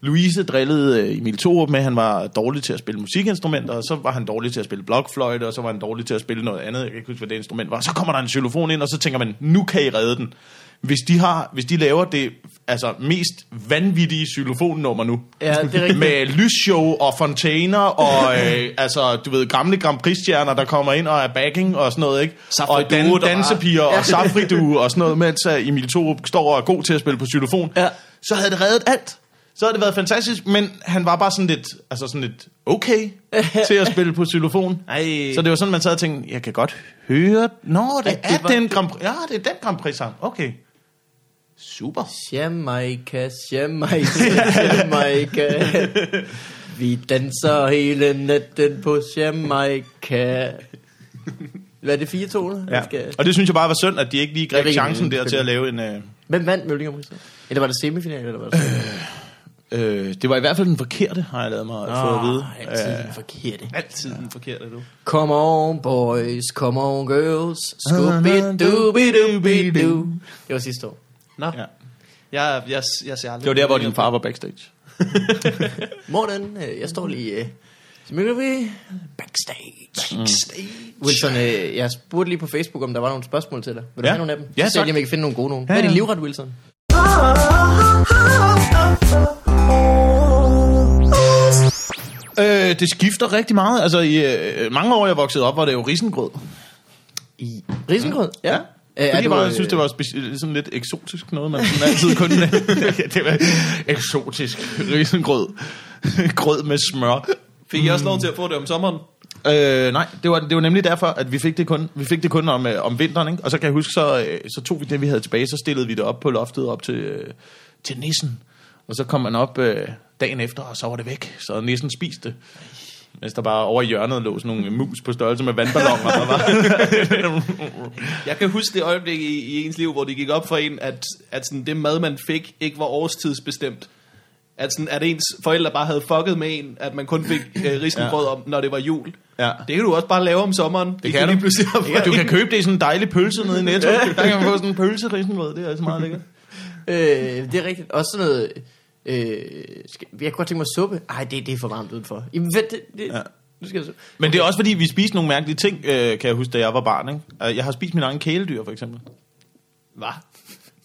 Louise drillede øh, Emil Thorup med, at han var dårlig til at spille musikinstrumenter, og så var han dårlig til at spille blokfløjte, og så var han dårlig til at spille noget andet. Jeg kan ikke huske, hvad det instrument var. Så kommer der en xylofon ind, og så tænker man, nu kan I redde den. Hvis de, har, hvis de laver det altså, mest vanvittige xylofonnummer nu, Ja, det er rigtigt. med lysshow og fontæner og øh, altså, du ved, gamle Grand Prix-stjerner, der kommer ind og er backing og sådan noget, ikke? Safri og dan- Duo, der dansepiger og safridue og sådan noget, mens uh, Emil Thorup står og er god til at spille på xylofon. Ja. Så havde det reddet alt. Så havde det været fantastisk, men han var bare sådan lidt, altså sådan lidt okay til at spille på xylofon. Ej. Så det var sådan, man sad og tænkte, jeg kan godt høre, nå, det er det var- den Grand Prix, ja, det er den Grand Prix-sang, okay. Super. Jamaica, Jamaica, Jamaica. Vi danser hele natten på Jamaica. Hvad er det, fire toner? Ja. Skal... Og det synes jeg bare var synd, at de ikke lige greb ikke, chancen er der til at lave en... Øh, Hvem vandt så? Eller var det semifinal, eller var det øh, det var i hvert fald den forkerte, har jeg lavet mig oh, få at vide. Altid Øh, den forkerte. Altid den forkerte, du. Come on, boys, come on, girls. Scooby-Dooby-Dooby-Doo. Det var sidste år. Nå. Ja. Jeg, jeg, jeg ser aldrig... det var der, hvor din far var backstage. Morten, øh, jeg står lige... Øh, så møder vi backstage. backstage. Wilson, øh, jeg spurgte lige på Facebook, om der var nogle spørgsmål til dig. Vil du Ja. have nogle af dem? Ja, så ser jeg tak. om jeg kan finde nogle gode nogen. Ja, Hvad er din ja. livret, Wilson? Øh, det skifter rigtig meget. Altså, i øh, mange år, jeg voksede op, var det jo risengrød. I risengrød? Ja. Ja. Øh, Fordi jeg bare øh, synes, det var speci- sådan lidt eksotisk noget, man sådan altid kun... det var eksotisk risengrød. Grød med smør. Fik jeg også lov til at få det om sommeren? Øh, nej, det var, det var nemlig derfor, at vi fik det kun, vi fik det kun om, øh, om vinteren. Ikke? Og så kan jeg huske, så, øh, så tog vi det, vi havde tilbage, så stillede vi det op på loftet op til, øh, til nissen. Og så kom man op øh, dagen efter, og så var det væk. Så nissen spiste det. Mens der bare over i hjørnet lå sådan nogle mus på størrelse med vandballoner. Der var. Jeg kan huske det øjeblik i, i ens liv, hvor det gik op for en, at, at sådan, det mad, man fik, ikke var årstidsbestemt. At, sådan, at ens forældre bare havde fucket med en, at man kun fik øh, risengrød, om, når det var jul. Ja. Det kan du også bare lave om sommeren. Det kan du. lige pludselig op for Du kan købe det i sådan en dejlig pølse nede i Netto. Der kan man få sådan en pølse risengrød. Det er altså meget lækkert. Øh, det er rigtigt. Også sådan noget... Øh, skal, jeg kunne godt tænke mig suppe. Ej, det, det er for varmt udenfor. Jamen, hvad, det, det, Ja. ja. Nu skal jeg så. Men det er også fordi, vi spiste nogle mærkelige ting, øh, kan jeg huske, da jeg var barn. Ikke? Øh, Jeg har spist min egen kæledyr, for eksempel. Hvad?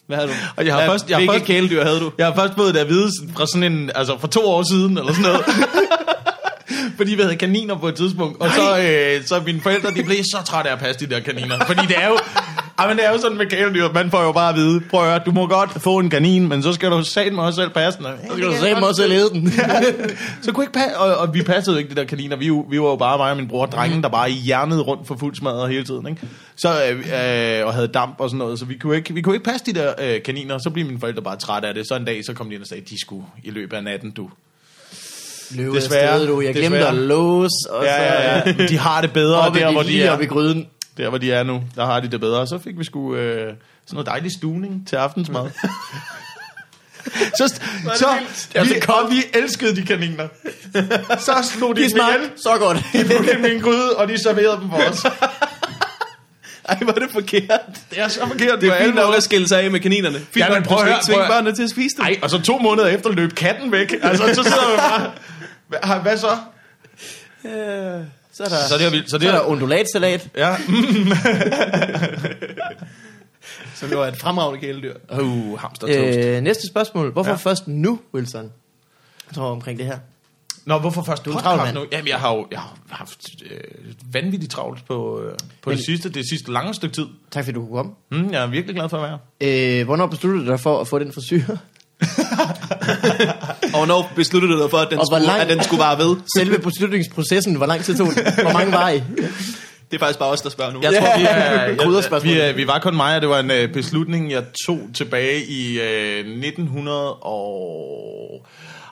Hvad havde du? Og jeg har Hvad- først- jeg har hvilke først- kæledyr havde du? Jeg har først fået det at vide fra sådan en, altså for to år siden, eller sådan noget. Fordi vi havde kaniner på et tidspunkt, og så, øh, så mine forældre, de blev så trætte af at passe de der kaniner. Fordi det er jo, ej, men det er jo sådan med kæledyr, man får jo bare at vide, prøv at høre, du må godt få en kanin, men så skal du satme også selv passe den. Så skal du sige også lede den. Så kunne ikke passe, og, og, vi passede jo ikke de der kaniner. Vi, vi var jo bare mig og min bror, drengen, der bare hjernede rundt for fuld smadret hele tiden. Ikke? Så, øh, øh, og havde damp og sådan noget, så vi kunne ikke, vi kunne ikke passe de der øh, kaniner. Så blev mine forældre bare trætte af det. Så en dag, så kom de ind og sagde, de skulle i løbet af natten, du. Løb Desværre. afsted, du. Jeg glemte Desværre. at låse, og Ja, ja, ja. De har det bedre oppe der, hvor det de er. oppe i gryden. Der, hvor de er nu, der har de det bedre. Så fik vi sgu øh, sådan noget dejlig stuning til aftensmad. så, så vi, og vi elskede de kaniner. så slog de, De dem smagte så godt. De puttede dem i en gryde, og de serverede dem for os. Ej, er det forkert. Det er så forkert. Det er fint nok at skille sig af med kaninerne. Fint Ja, men prøv at høre, tvinge børnene til at spise dem. Ej, og så to måneder efter løb katten væk. Altså, så sidder vi bare... Hvad, hvad så? Så er der, Så det er vildt. Så så det er der er, undulatsalat. ja. Så det var et fremragende kæledyr. Uh, hamstertoast. Øh. Øh, næste spørgsmål. Hvorfor Ja. først nu, Wilson? Jeg tror omkring det her. Nå, hvorfor først er en podcast travl mand. nu? Jamen, jeg har jo jeg har haft øh, vanvittigt travlt på, øh, på Men- det sidste, det sidste lange stykke tid. Tak fordi du kunne komme. Mm, jeg er virkelig glad for at være her. Øh, hvornår besluttede du dig for at få den frisyr? Og hvornår besluttede du dig for, at den, Og skulle, lang- at den skulle vare ved? Selve beslutningsprocessen, hvor lang tid tog den? Hvor mange var I? Det er faktisk bare os, der spørger nu. Jeg tror, vi, er, vi, er, vi var kun mig, og det var en øh, beslutning, jeg tog tilbage i øh, 1900 og...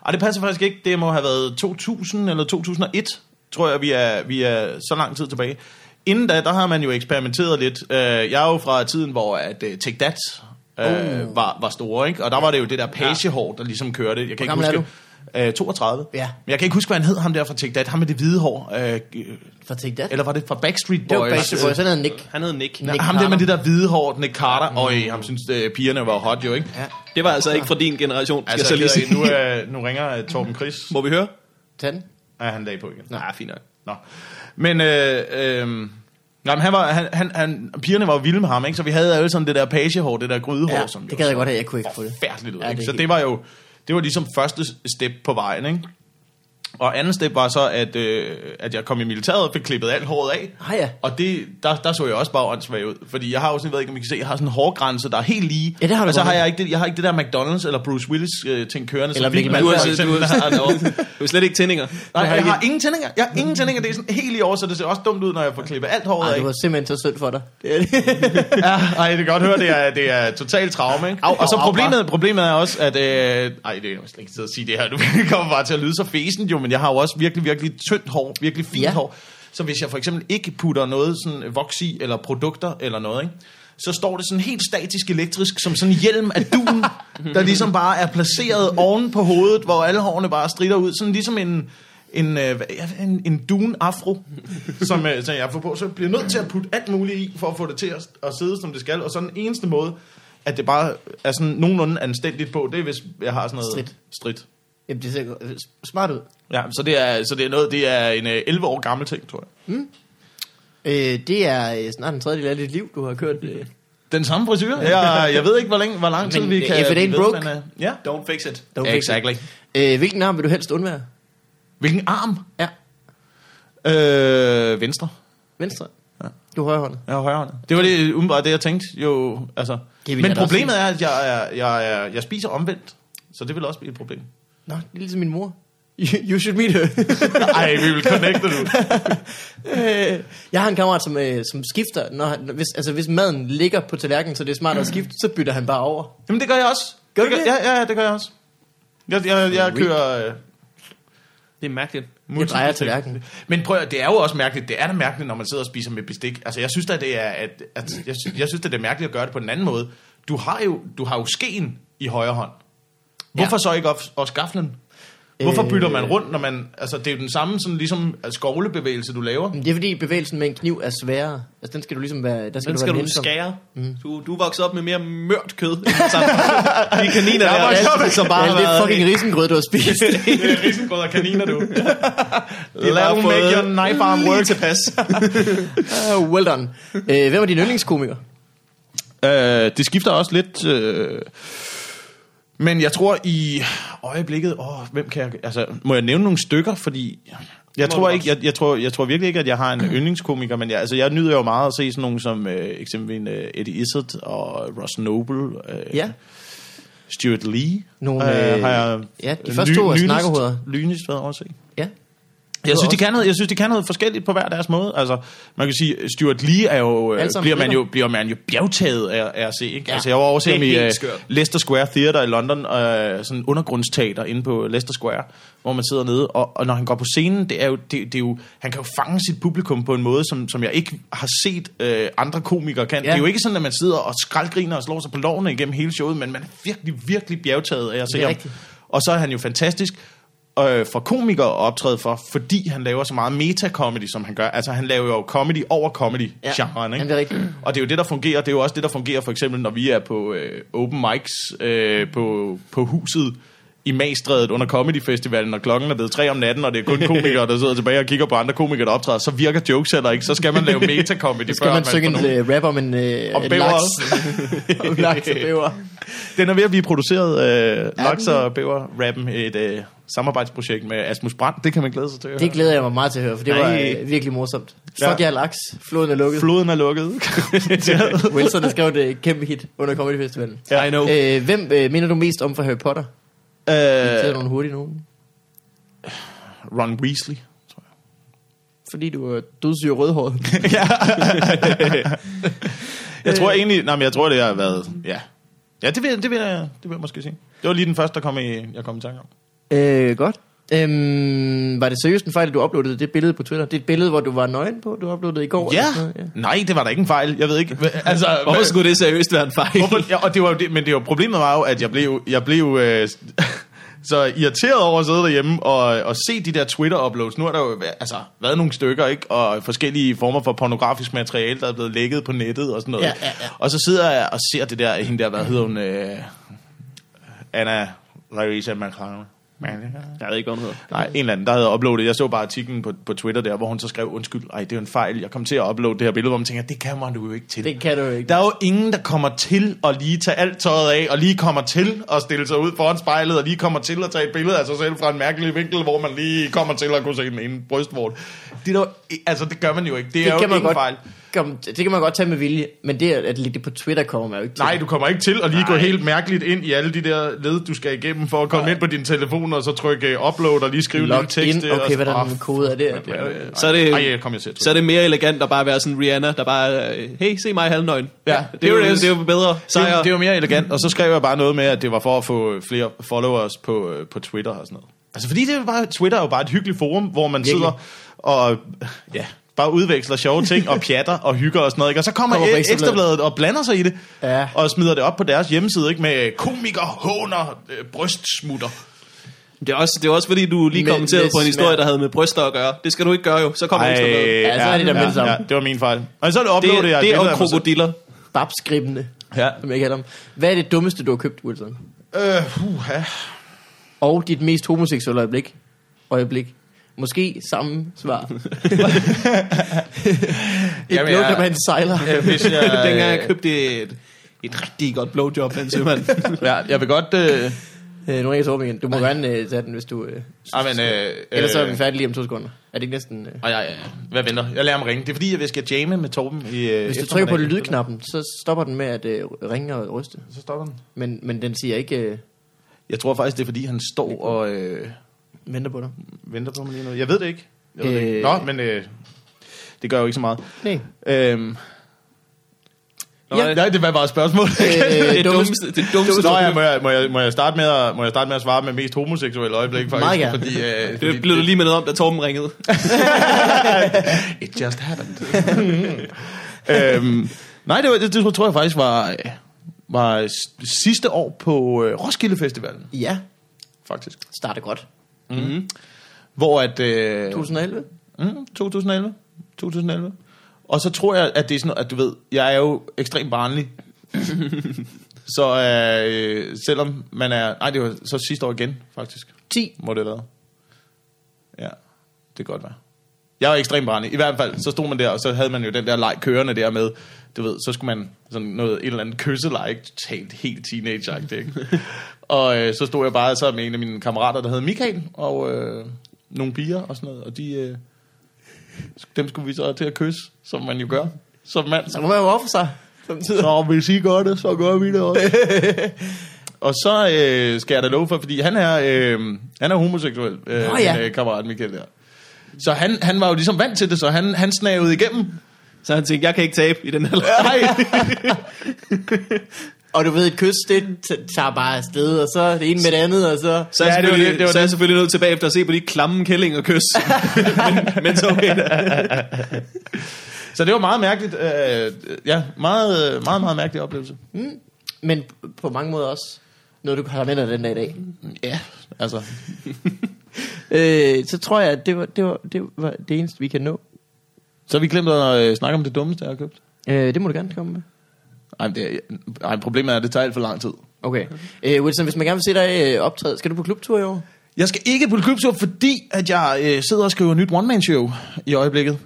Ej, det passer faktisk ikke. Det må have været 2000 eller 2001, tror jeg, vi er, vi er så lang tid tilbage. Inden da, der har man jo eksperimenteret lidt. Øh, Jeg er jo fra tiden, hvor at, uh, Take That øh, var, var store, ikke? Og der var det jo det der pagehår, der ligesom kørte. Jeg kan ikke gammel er huske... Øh, 32. Ja. Men jeg kan ikke huske, hvad han hed, ham der fra Take That. Ham med det hvide hår. Øh, For Take That? eller var det fra Backstreet Boys? det var Backstreet Boys, han hedder Nick. Han hed Nick. Nick ham der med det der hvide hår, Nick Carter. Øj, ham synes, øh, pigerne var hot jo, ikke? Ja. Det var altså ikke fra din generation, skal Altså, jeg så lige sige. nu, øh, nu ringer øh, Torben Chris. Må vi høre? Tanden. Ja, han lagde på igen. Nej, fint nok. Nå. Men, øh, øh, nej, men han var, han, han, han, pigerne var jo vilde med ham, ikke? Så vi havde alle sådan det der pagehår, det der grydehår, Ja, som det gad jeg godt have, jeg kunne ikke få det. forfærdeligt ud, Ja, ikke? det Så det var jo, det var ligesom første step på vejen, ikke? Og anden step var så, at, øh, at jeg kom i militæret og fik klippet alt håret af. Ah ja. Og det, der, der så jeg også bare åndssvag ud. Fordi jeg har jo sådan, jeg ved ikke, om I kan se, jeg har sådan en hårgrænse, der er helt lige. Ja, det har du Og så har jeg ikke det, jeg har ikke det der McDonald's eller Bruce Willis øh, ting kørende. Eller Mikkel Vigman Du har, du, eksempel har, du slet ikke tændinger. Nej, jeg har ingen tændinger. Jeg har ingen tændinger. Det er sådan helt i år, så det ser også dumt ud, når jeg får klippet alt håret Ej, af. det var simpelthen så synd for dig. Det er det. Ja, ej, det kan godt høre, det er, det er totalt traume, ikke? Au, og så au, au, problemet, problemet er også, at... Øh, ej, det er jo slet ikke tid at sige det her. Du kommer bare til at lyde så fesen, jo, men jeg har jo også virkelig, virkelig tyndt hår, virkelig fint Ja. hår. Så hvis jeg for eksempel ikke putter noget sådan voks i, eller produkter, eller noget, ikke? så står det sådan helt statisk elektrisk, som sådan en hjelm af dun, der ligesom bare er placeret oven på hovedet, hvor alle hårene bare strider ud. Sådan ligesom en, en, øh, en, en dun afro, som, øh, som jeg får på. Så jeg bliver nødt til at putte alt muligt i, for at få det til at, at sidde, som det skal. Og så den eneste måde, at det bare er sådan nogenlunde anstændigt på, det er, hvis jeg har sådan noget Strit. strit. Jamen, det ser godt- smart ud. Ja, så det er, så det er noget, det er en øh, 11 år gammel ting, tror jeg. Øh, det er øh, snart en tredjedel af dit liv, du har kørt. Øh. Den samme frisyr? Jeg, jeg ved ikke, hvor, længe, hvor lang tid Men, vi øh, kan... if it ain't blive ved, broke. men, øh, ja, Don't fix it. Don't fix it. exactly. Øh, hvilken arm vil du helst undvære? Hvilken arm? Ja, Øh, venstre. venstre. Du er højrehåndet. Jeg er højrehåndet. Det var det, umiddelbart det, jeg tænkte. Jo, altså. Men jeg problemet er, at jeg, er, jeg, er, jeg spiser omvendt. Så det vil også blive et problem. Nå, det er ligesom min mor. You, you should meet her. Ej, vi vil connecte nu. Øh, jeg har en kammerat, som, øh, som skifter, når han, hvis, altså, hvis maden ligger på tallerkenen, så det er smart at skifte, så bytter han bare over. Jamen, det gør jeg også. Gør du det? det? Ja, ja, det gør jeg også. Jeg, jeg, jeg kører... Øh, Det er mærkeligt. Jeg drejer tallerkenen. Men prøv at, det er jo også mærkeligt. Det er da mærkeligt, når man sidder og spiser med bestik. Altså, jeg synes da, det er, at, at jeg, synes, jeg synes det er mærkeligt at gøre det på den anden måde. Du har jo, du har jo skeen i højre hånd. Hvorfor så ikke også, gaflen? Hvorfor bytter man rundt, når man... Altså, det er jo den samme sådan, ligesom, altså, skovlebevægelse, du laver. Det er fordi bevægelsen med en kniv er sværere. Altså den skal du ligesom være... Der skal Den du skal være du nænsom. skære. Du, du er vokset op med mere mørt kød. end. De kaniner er der, med- som bare Ja, det er fucking risengrød, du har spist. Det er risengrød og kaniner, du. Fået make your knife arm work. tilpas. uh, well done. Uh, hvem er din yndlingskomiker? Øh, det skifter også lidt... Øh, men jeg tror i øjeblikket... Åh, hvem kan jeg... Altså, må jeg nævne nogle stykker? Fordi... Jeg tror, ikke, jeg, jeg, tror, jeg tror virkelig ikke, at jeg har en yndlingskomiker, men jeg, altså, jeg nyder jo meget at se sådan nogen som øh, eksempelvis øh, Eddie Izzard og Ross Noble, øh, Ja. Stuart Lee. Nogle, øh, har jeg ja, de første to er snakkehoveder. Lynest været over at se. Ja. Jeg synes, også- de kan noget, jeg synes, de kan noget forskelligt på hver deres måde. Altså, man kan sige, Stuart Lee er jo, øh, bliver, man jo, bliver man jo bjergtaget af, af at se. Ikke? Ja, altså, jeg var er ham i uh. Leicester Square Theatre i London, uh, sådan en undergrundsteater inde på Leicester Square, hvor man sidder nede, og, og når han går på scenen, det er jo, det, det er jo, han kan jo fange sit publikum på en måde, som, som jeg ikke har set uh, andre komikere kan. Ja. Det er jo ikke sådan, at man sidder og skraldgriner og slår sig på lovene igennem hele showet, men man er virkelig, virkelig bjergtaget af at se ham. rigtigt. Og så er han jo fantastisk øh, for komikere at optræde for, fordi han laver så meget meta-comedy, som han gør. Altså, han laver jo comedy over comedy-genren, Ja, ikke? det er rigtigt. Og det er jo det, der fungerer. Det er jo også det, der fungerer, for eksempel, når vi er på øh, open mics øh, på, på huset i Magstrædet under Comedy Festivalen, når klokken er blevet tre om natten, og det er kun komikere, der sidder tilbage og kigger på andre komikere, der optræder, så virker jokes heller ikke. Så skal man lave meta-comedy, Skal man synge en øh, rap om en, øh, Om en laks? om laks og bæver. Den er ved at blive produceret, øh, Laks og Bæver-rappen, et øh, samarbejdsprojekt med Asmus Brandt. Det kan man glæde sig til at høre. Det glæder jeg mig meget til at høre, for det var Nej. øh, virkelig morsomt. Ja. Fuck jer laks, floden er lukket. Floden er lukket. Wilson har skrevet et kæmpe hit under Comedy Festivalen. I know. Øh, hvem øh, minder du mest om fra Harry Potter? øh, Det er nogle hurtige nogen. Ron Weasley. tror jeg. Fordi du er dødssyg rødhåret. Jeg tror egentlig, nej, men jeg tror, det har været, ja. Ja, det vil, det vil, jeg, det vil jeg måske sige. Det var lige den første, der kom i, jeg kom i tanke om. Øh, godt. Øhm, var det seriøst en fejl, at du uploadede det billede på Twitter? Det er et billede, hvor du var nøgen på, du uploadede i går? Ja. noget, Nej, det var da ikke en fejl. Jeg ved ikke. Altså, Hvorfor skulle det seriøst være en fejl? Hvorfor, ja, og det var det, men det var problemet var jo, at jeg blev, jeg blev øh, så irriteret over at sidde derhjemme og, og se de der Twitter-uploads. Nu har der jo altså, været nogle stykker, ikke? Og forskellige former for pornografisk materiale, der er blevet lækket på nettet og sådan noget. Ja, ja, ja. Og så sidder jeg og ser det der, hende der, hvad hedder hun? Øh, Anna Larissa McClellan. Jeg ved ikke, hvad hun hedder. Nej, en eller anden, der havde uploadet. Jeg så bare artiklen på, på Twitter der, hvor hun så skrev, undskyld, ej, det er en fejl. Jeg kom til at uploade det her billede, hvor man tænker, det kan man jo ikke til. Det kan du jo ikke. Der er jo ingen, der kommer til at lige tage alt tøjet af, og lige kommer til at stille sig ud foran spejlet, og lige kommer til at tage et billede af sig selv fra en mærkelig vinkel, hvor man lige kommer til at kunne se den ene brystvort. Det, er der, jo- altså, det gør man jo ikke. Det, er det kan jo ingen godt, fejl. Kom, det kan man godt tage med vilje, men det at lægge det på Twitter kommer man jo ikke til. Nej, du kommer ikke til at lige gå helt mærkeligt ind i alle de der led, du skal igennem for at komme ind på din telefon, og så trykke upload og lige skrive en lille Log tekst. in. Okay, så- hvad der er koder der. Det Så er det, Ej, jeg kom jeg så er det mere elegant at bare være sådan Rihanna, der bare, øh, hey, se mig halvnøgen. Ja, det, er jo, det er jo- det er jo bedre. det, Sejr. det var mere elegant, og så skrev jeg bare noget med, at det var for at få flere followers på, øh, på Twitter og sådan noget. Altså fordi det er bare, Twitter er jo bare et hyggeligt forum, hvor man Virkelig. sidder og ja, bare udveksler sjove ting og pjatter og hygger og sådan noget. Ikke? Og så kommer, Kommer Ekstrabladet. Ekstrabladet og blander sig i det, Ja. og smider det op på deres hjemmeside ikke? med komiker, håner, øh, brystsmutter. Det er, også, det er også fordi, du lige Med- kommenterede med på en historie, der havde med bryster at gøre. Det skal du ikke gøre jo. Så kommer Ej, ekstra med. Ja, så er de der med det samme. Ja, det var min fejl. Og så Det, uploadede jeg et det er krokodiller. Babskribende, Ja. som jeg kalder dem. Hvad er det dummeste, du har købt, Wilson? Øh, uha. Og dit mest homoseksuelle øjeblik? Øjeblik. Måske samme svar. Et Jamen, blowjob af en sejler. Øh, hvis jeg, Dengang jeg købte et, et rigtig godt blowjob af en sømand. ja, jeg vil godt... Øh, Øh, nu er jeg så igen. Du må gerne øh, tage den, hvis du... Øh, ej, men, øh, ellers så er øh, vi færdige lige om to sekunder. Er det ikke næsten... Øh, Ej, ej, ej. Hvad venter? Jeg lader ham ringe. Det er fordi, jeg skal jamme med Torben i øh, hvis du trykker på lydknappen, så stopper den med at øh, ringe og ryste. Så stopper den. Men, men den siger ikke... Øh, Jeg tror faktisk, det er fordi, han står og øh, venter på dig. venter på mig lige nu. Jeg ved det ikke. Jeg ved det ikke. Øh. Nå, men øh, det gør jo ikke så meget. Nej. Øhm, Nå, Ja. Nej, det var bare et spørgsmål. Øh, det dummeste- det dummeste. Nå, ja, må, jeg, må, jeg, må, jeg starte med at, må jeg starte med at svare med mest homoseksuelle øjeblik, faktisk? Meget gerne. Fordi, øh, fordi Det blev du lige mindet om, da Torben ringede. It just happened. øhm, nej, det, var, det, det tror jeg faktisk var, øh, var sidste år på øh, Roskilde Festivalen, Ja, faktisk. starter godt. Hvor at... Øh, 2011? Mm, 2011. 2011. Og så tror jeg, at det er sådan at du ved, jeg er jo ekstremt barnlig. så øh, selvom man er... Nej, det var så sidste år igen, faktisk. 10. Må det været. Ja, det kan godt være. Jeg var ekstremt barnlig. I hvert fald, så stod man der, og så havde man jo den der leg kørende der med, du ved, så skulle man sådan noget, et eller andet kysseleje, totalt helt teenage ikke? og øh, så stod jeg bare så med en af mine kammerater, der hed Michael, og øh, nogle piger og sådan noget, og de, øh, dem skulle vi så til at kysse, som man jo gør, som mand. Så må man jo ofre sig. Samtidig. Så hvis I gør det, så gør vi det også. og så øh, skal jeg da love for, fordi han er, øh, han er homoseksuel, øh, Nå ja. min, øh, kammerat Michael der. Så han, han var jo ligesom vant til det, så han, han snavede igennem. Så han tænkte, jeg kan ikke tabe i den her leg. Og du ved, et kys, det t- tager bare afsted, og så det ene med det andet, og så... Så er, jeg Ja, det var det, det var så er jeg selvfølgelig nødt tilbage efter at se på de klamme kælling og kys. men, men så okay da. så det var meget mærkeligt. Øh, ja, meget, meget, meget mærkelig oplevelse. Men på mange måder også noget, du har med dig den dag i dag. Ja, altså. Øh, så tror jeg, at det var det, var, det var det eneste, vi kan nå. Så har vi glemt at øh, snakke om det dummeste, jeg har købt. Øh, det må du gerne komme med. Ej, men det, er- ej, problemet er, at det tager alt for lang tid. Okay. Øh, Wilson, hvis man gerne vil se dig øh, optræde, skal du på klubtur i år? Jeg skal ikke på klubtur, fordi at jeg øh, sidder og skriver et nyt one-man-show i øjeblikket.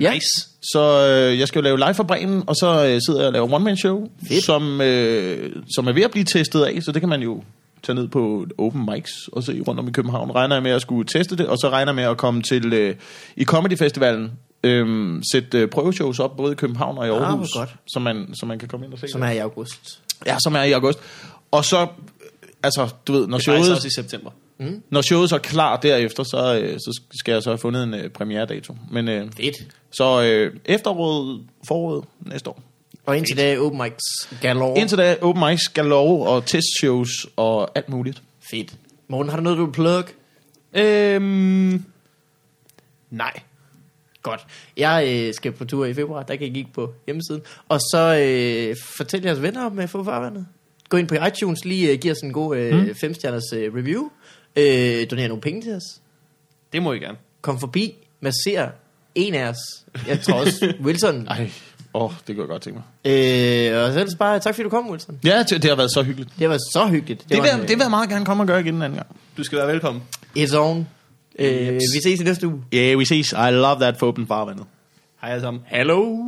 Ja. Nice. Så øh, jeg skal jo lave live fra Bremen, og så øh, sidder jeg og laver one-man-show, som, øh, som er ved at blive testet af, så det kan man jo tage ned på open mics og se rundt om i København. Regner jeg med at skulle teste det, og så regner jeg med at komme til øh, i Comedy Festivalen, øh, sætte øh, prøveshows op både i København og i hvor Aarhus, godt. så man, så man kan komme ind og se Som er i august. Ja, som er i august. Og så, øh, altså, du ved, når Det showet, også i september. når showet så er klar derefter, så, øh, så skal jeg så have fundet en øh, premieredato. Men øh, Fedt. så øh, efteråret, foråret næste år. Og indtil da, open mics galore. Indtil da, open mics, galore og testshows og alt muligt. Fedt. Morten, har du noget, du vil plug? Øhm, nej. Godt. Jeg øh, skal på tur i februar, der kan I kigge på hjemmesiden. Og så øh, fortæl jeres venner om øh, Få Farvandet. Gå ind på iTunes, lige øh, giv os en god øh, mm. femstjerners øh, review. Øh, doner nogle penge til os. Det må I gerne. Kom forbi, masser en af os. Jeg tror også, Wilson. Ej, åh, oh, det kunne jeg godt tænke mig. Øh, og så ellers bare tak, fordi du kom, Wilson. Ja, det, det har været så hyggeligt. Det var så hyggeligt. Det, det, var vil, en, jeg- det vil jeg meget gerne komme og gøre igen en anden gang. Du skal være velkommen. It's on. Øh, yes. vi ses i næste uge. Ja, yeah, vi ses. I love that for åbent farvandet. Hej alle sammen. Hello.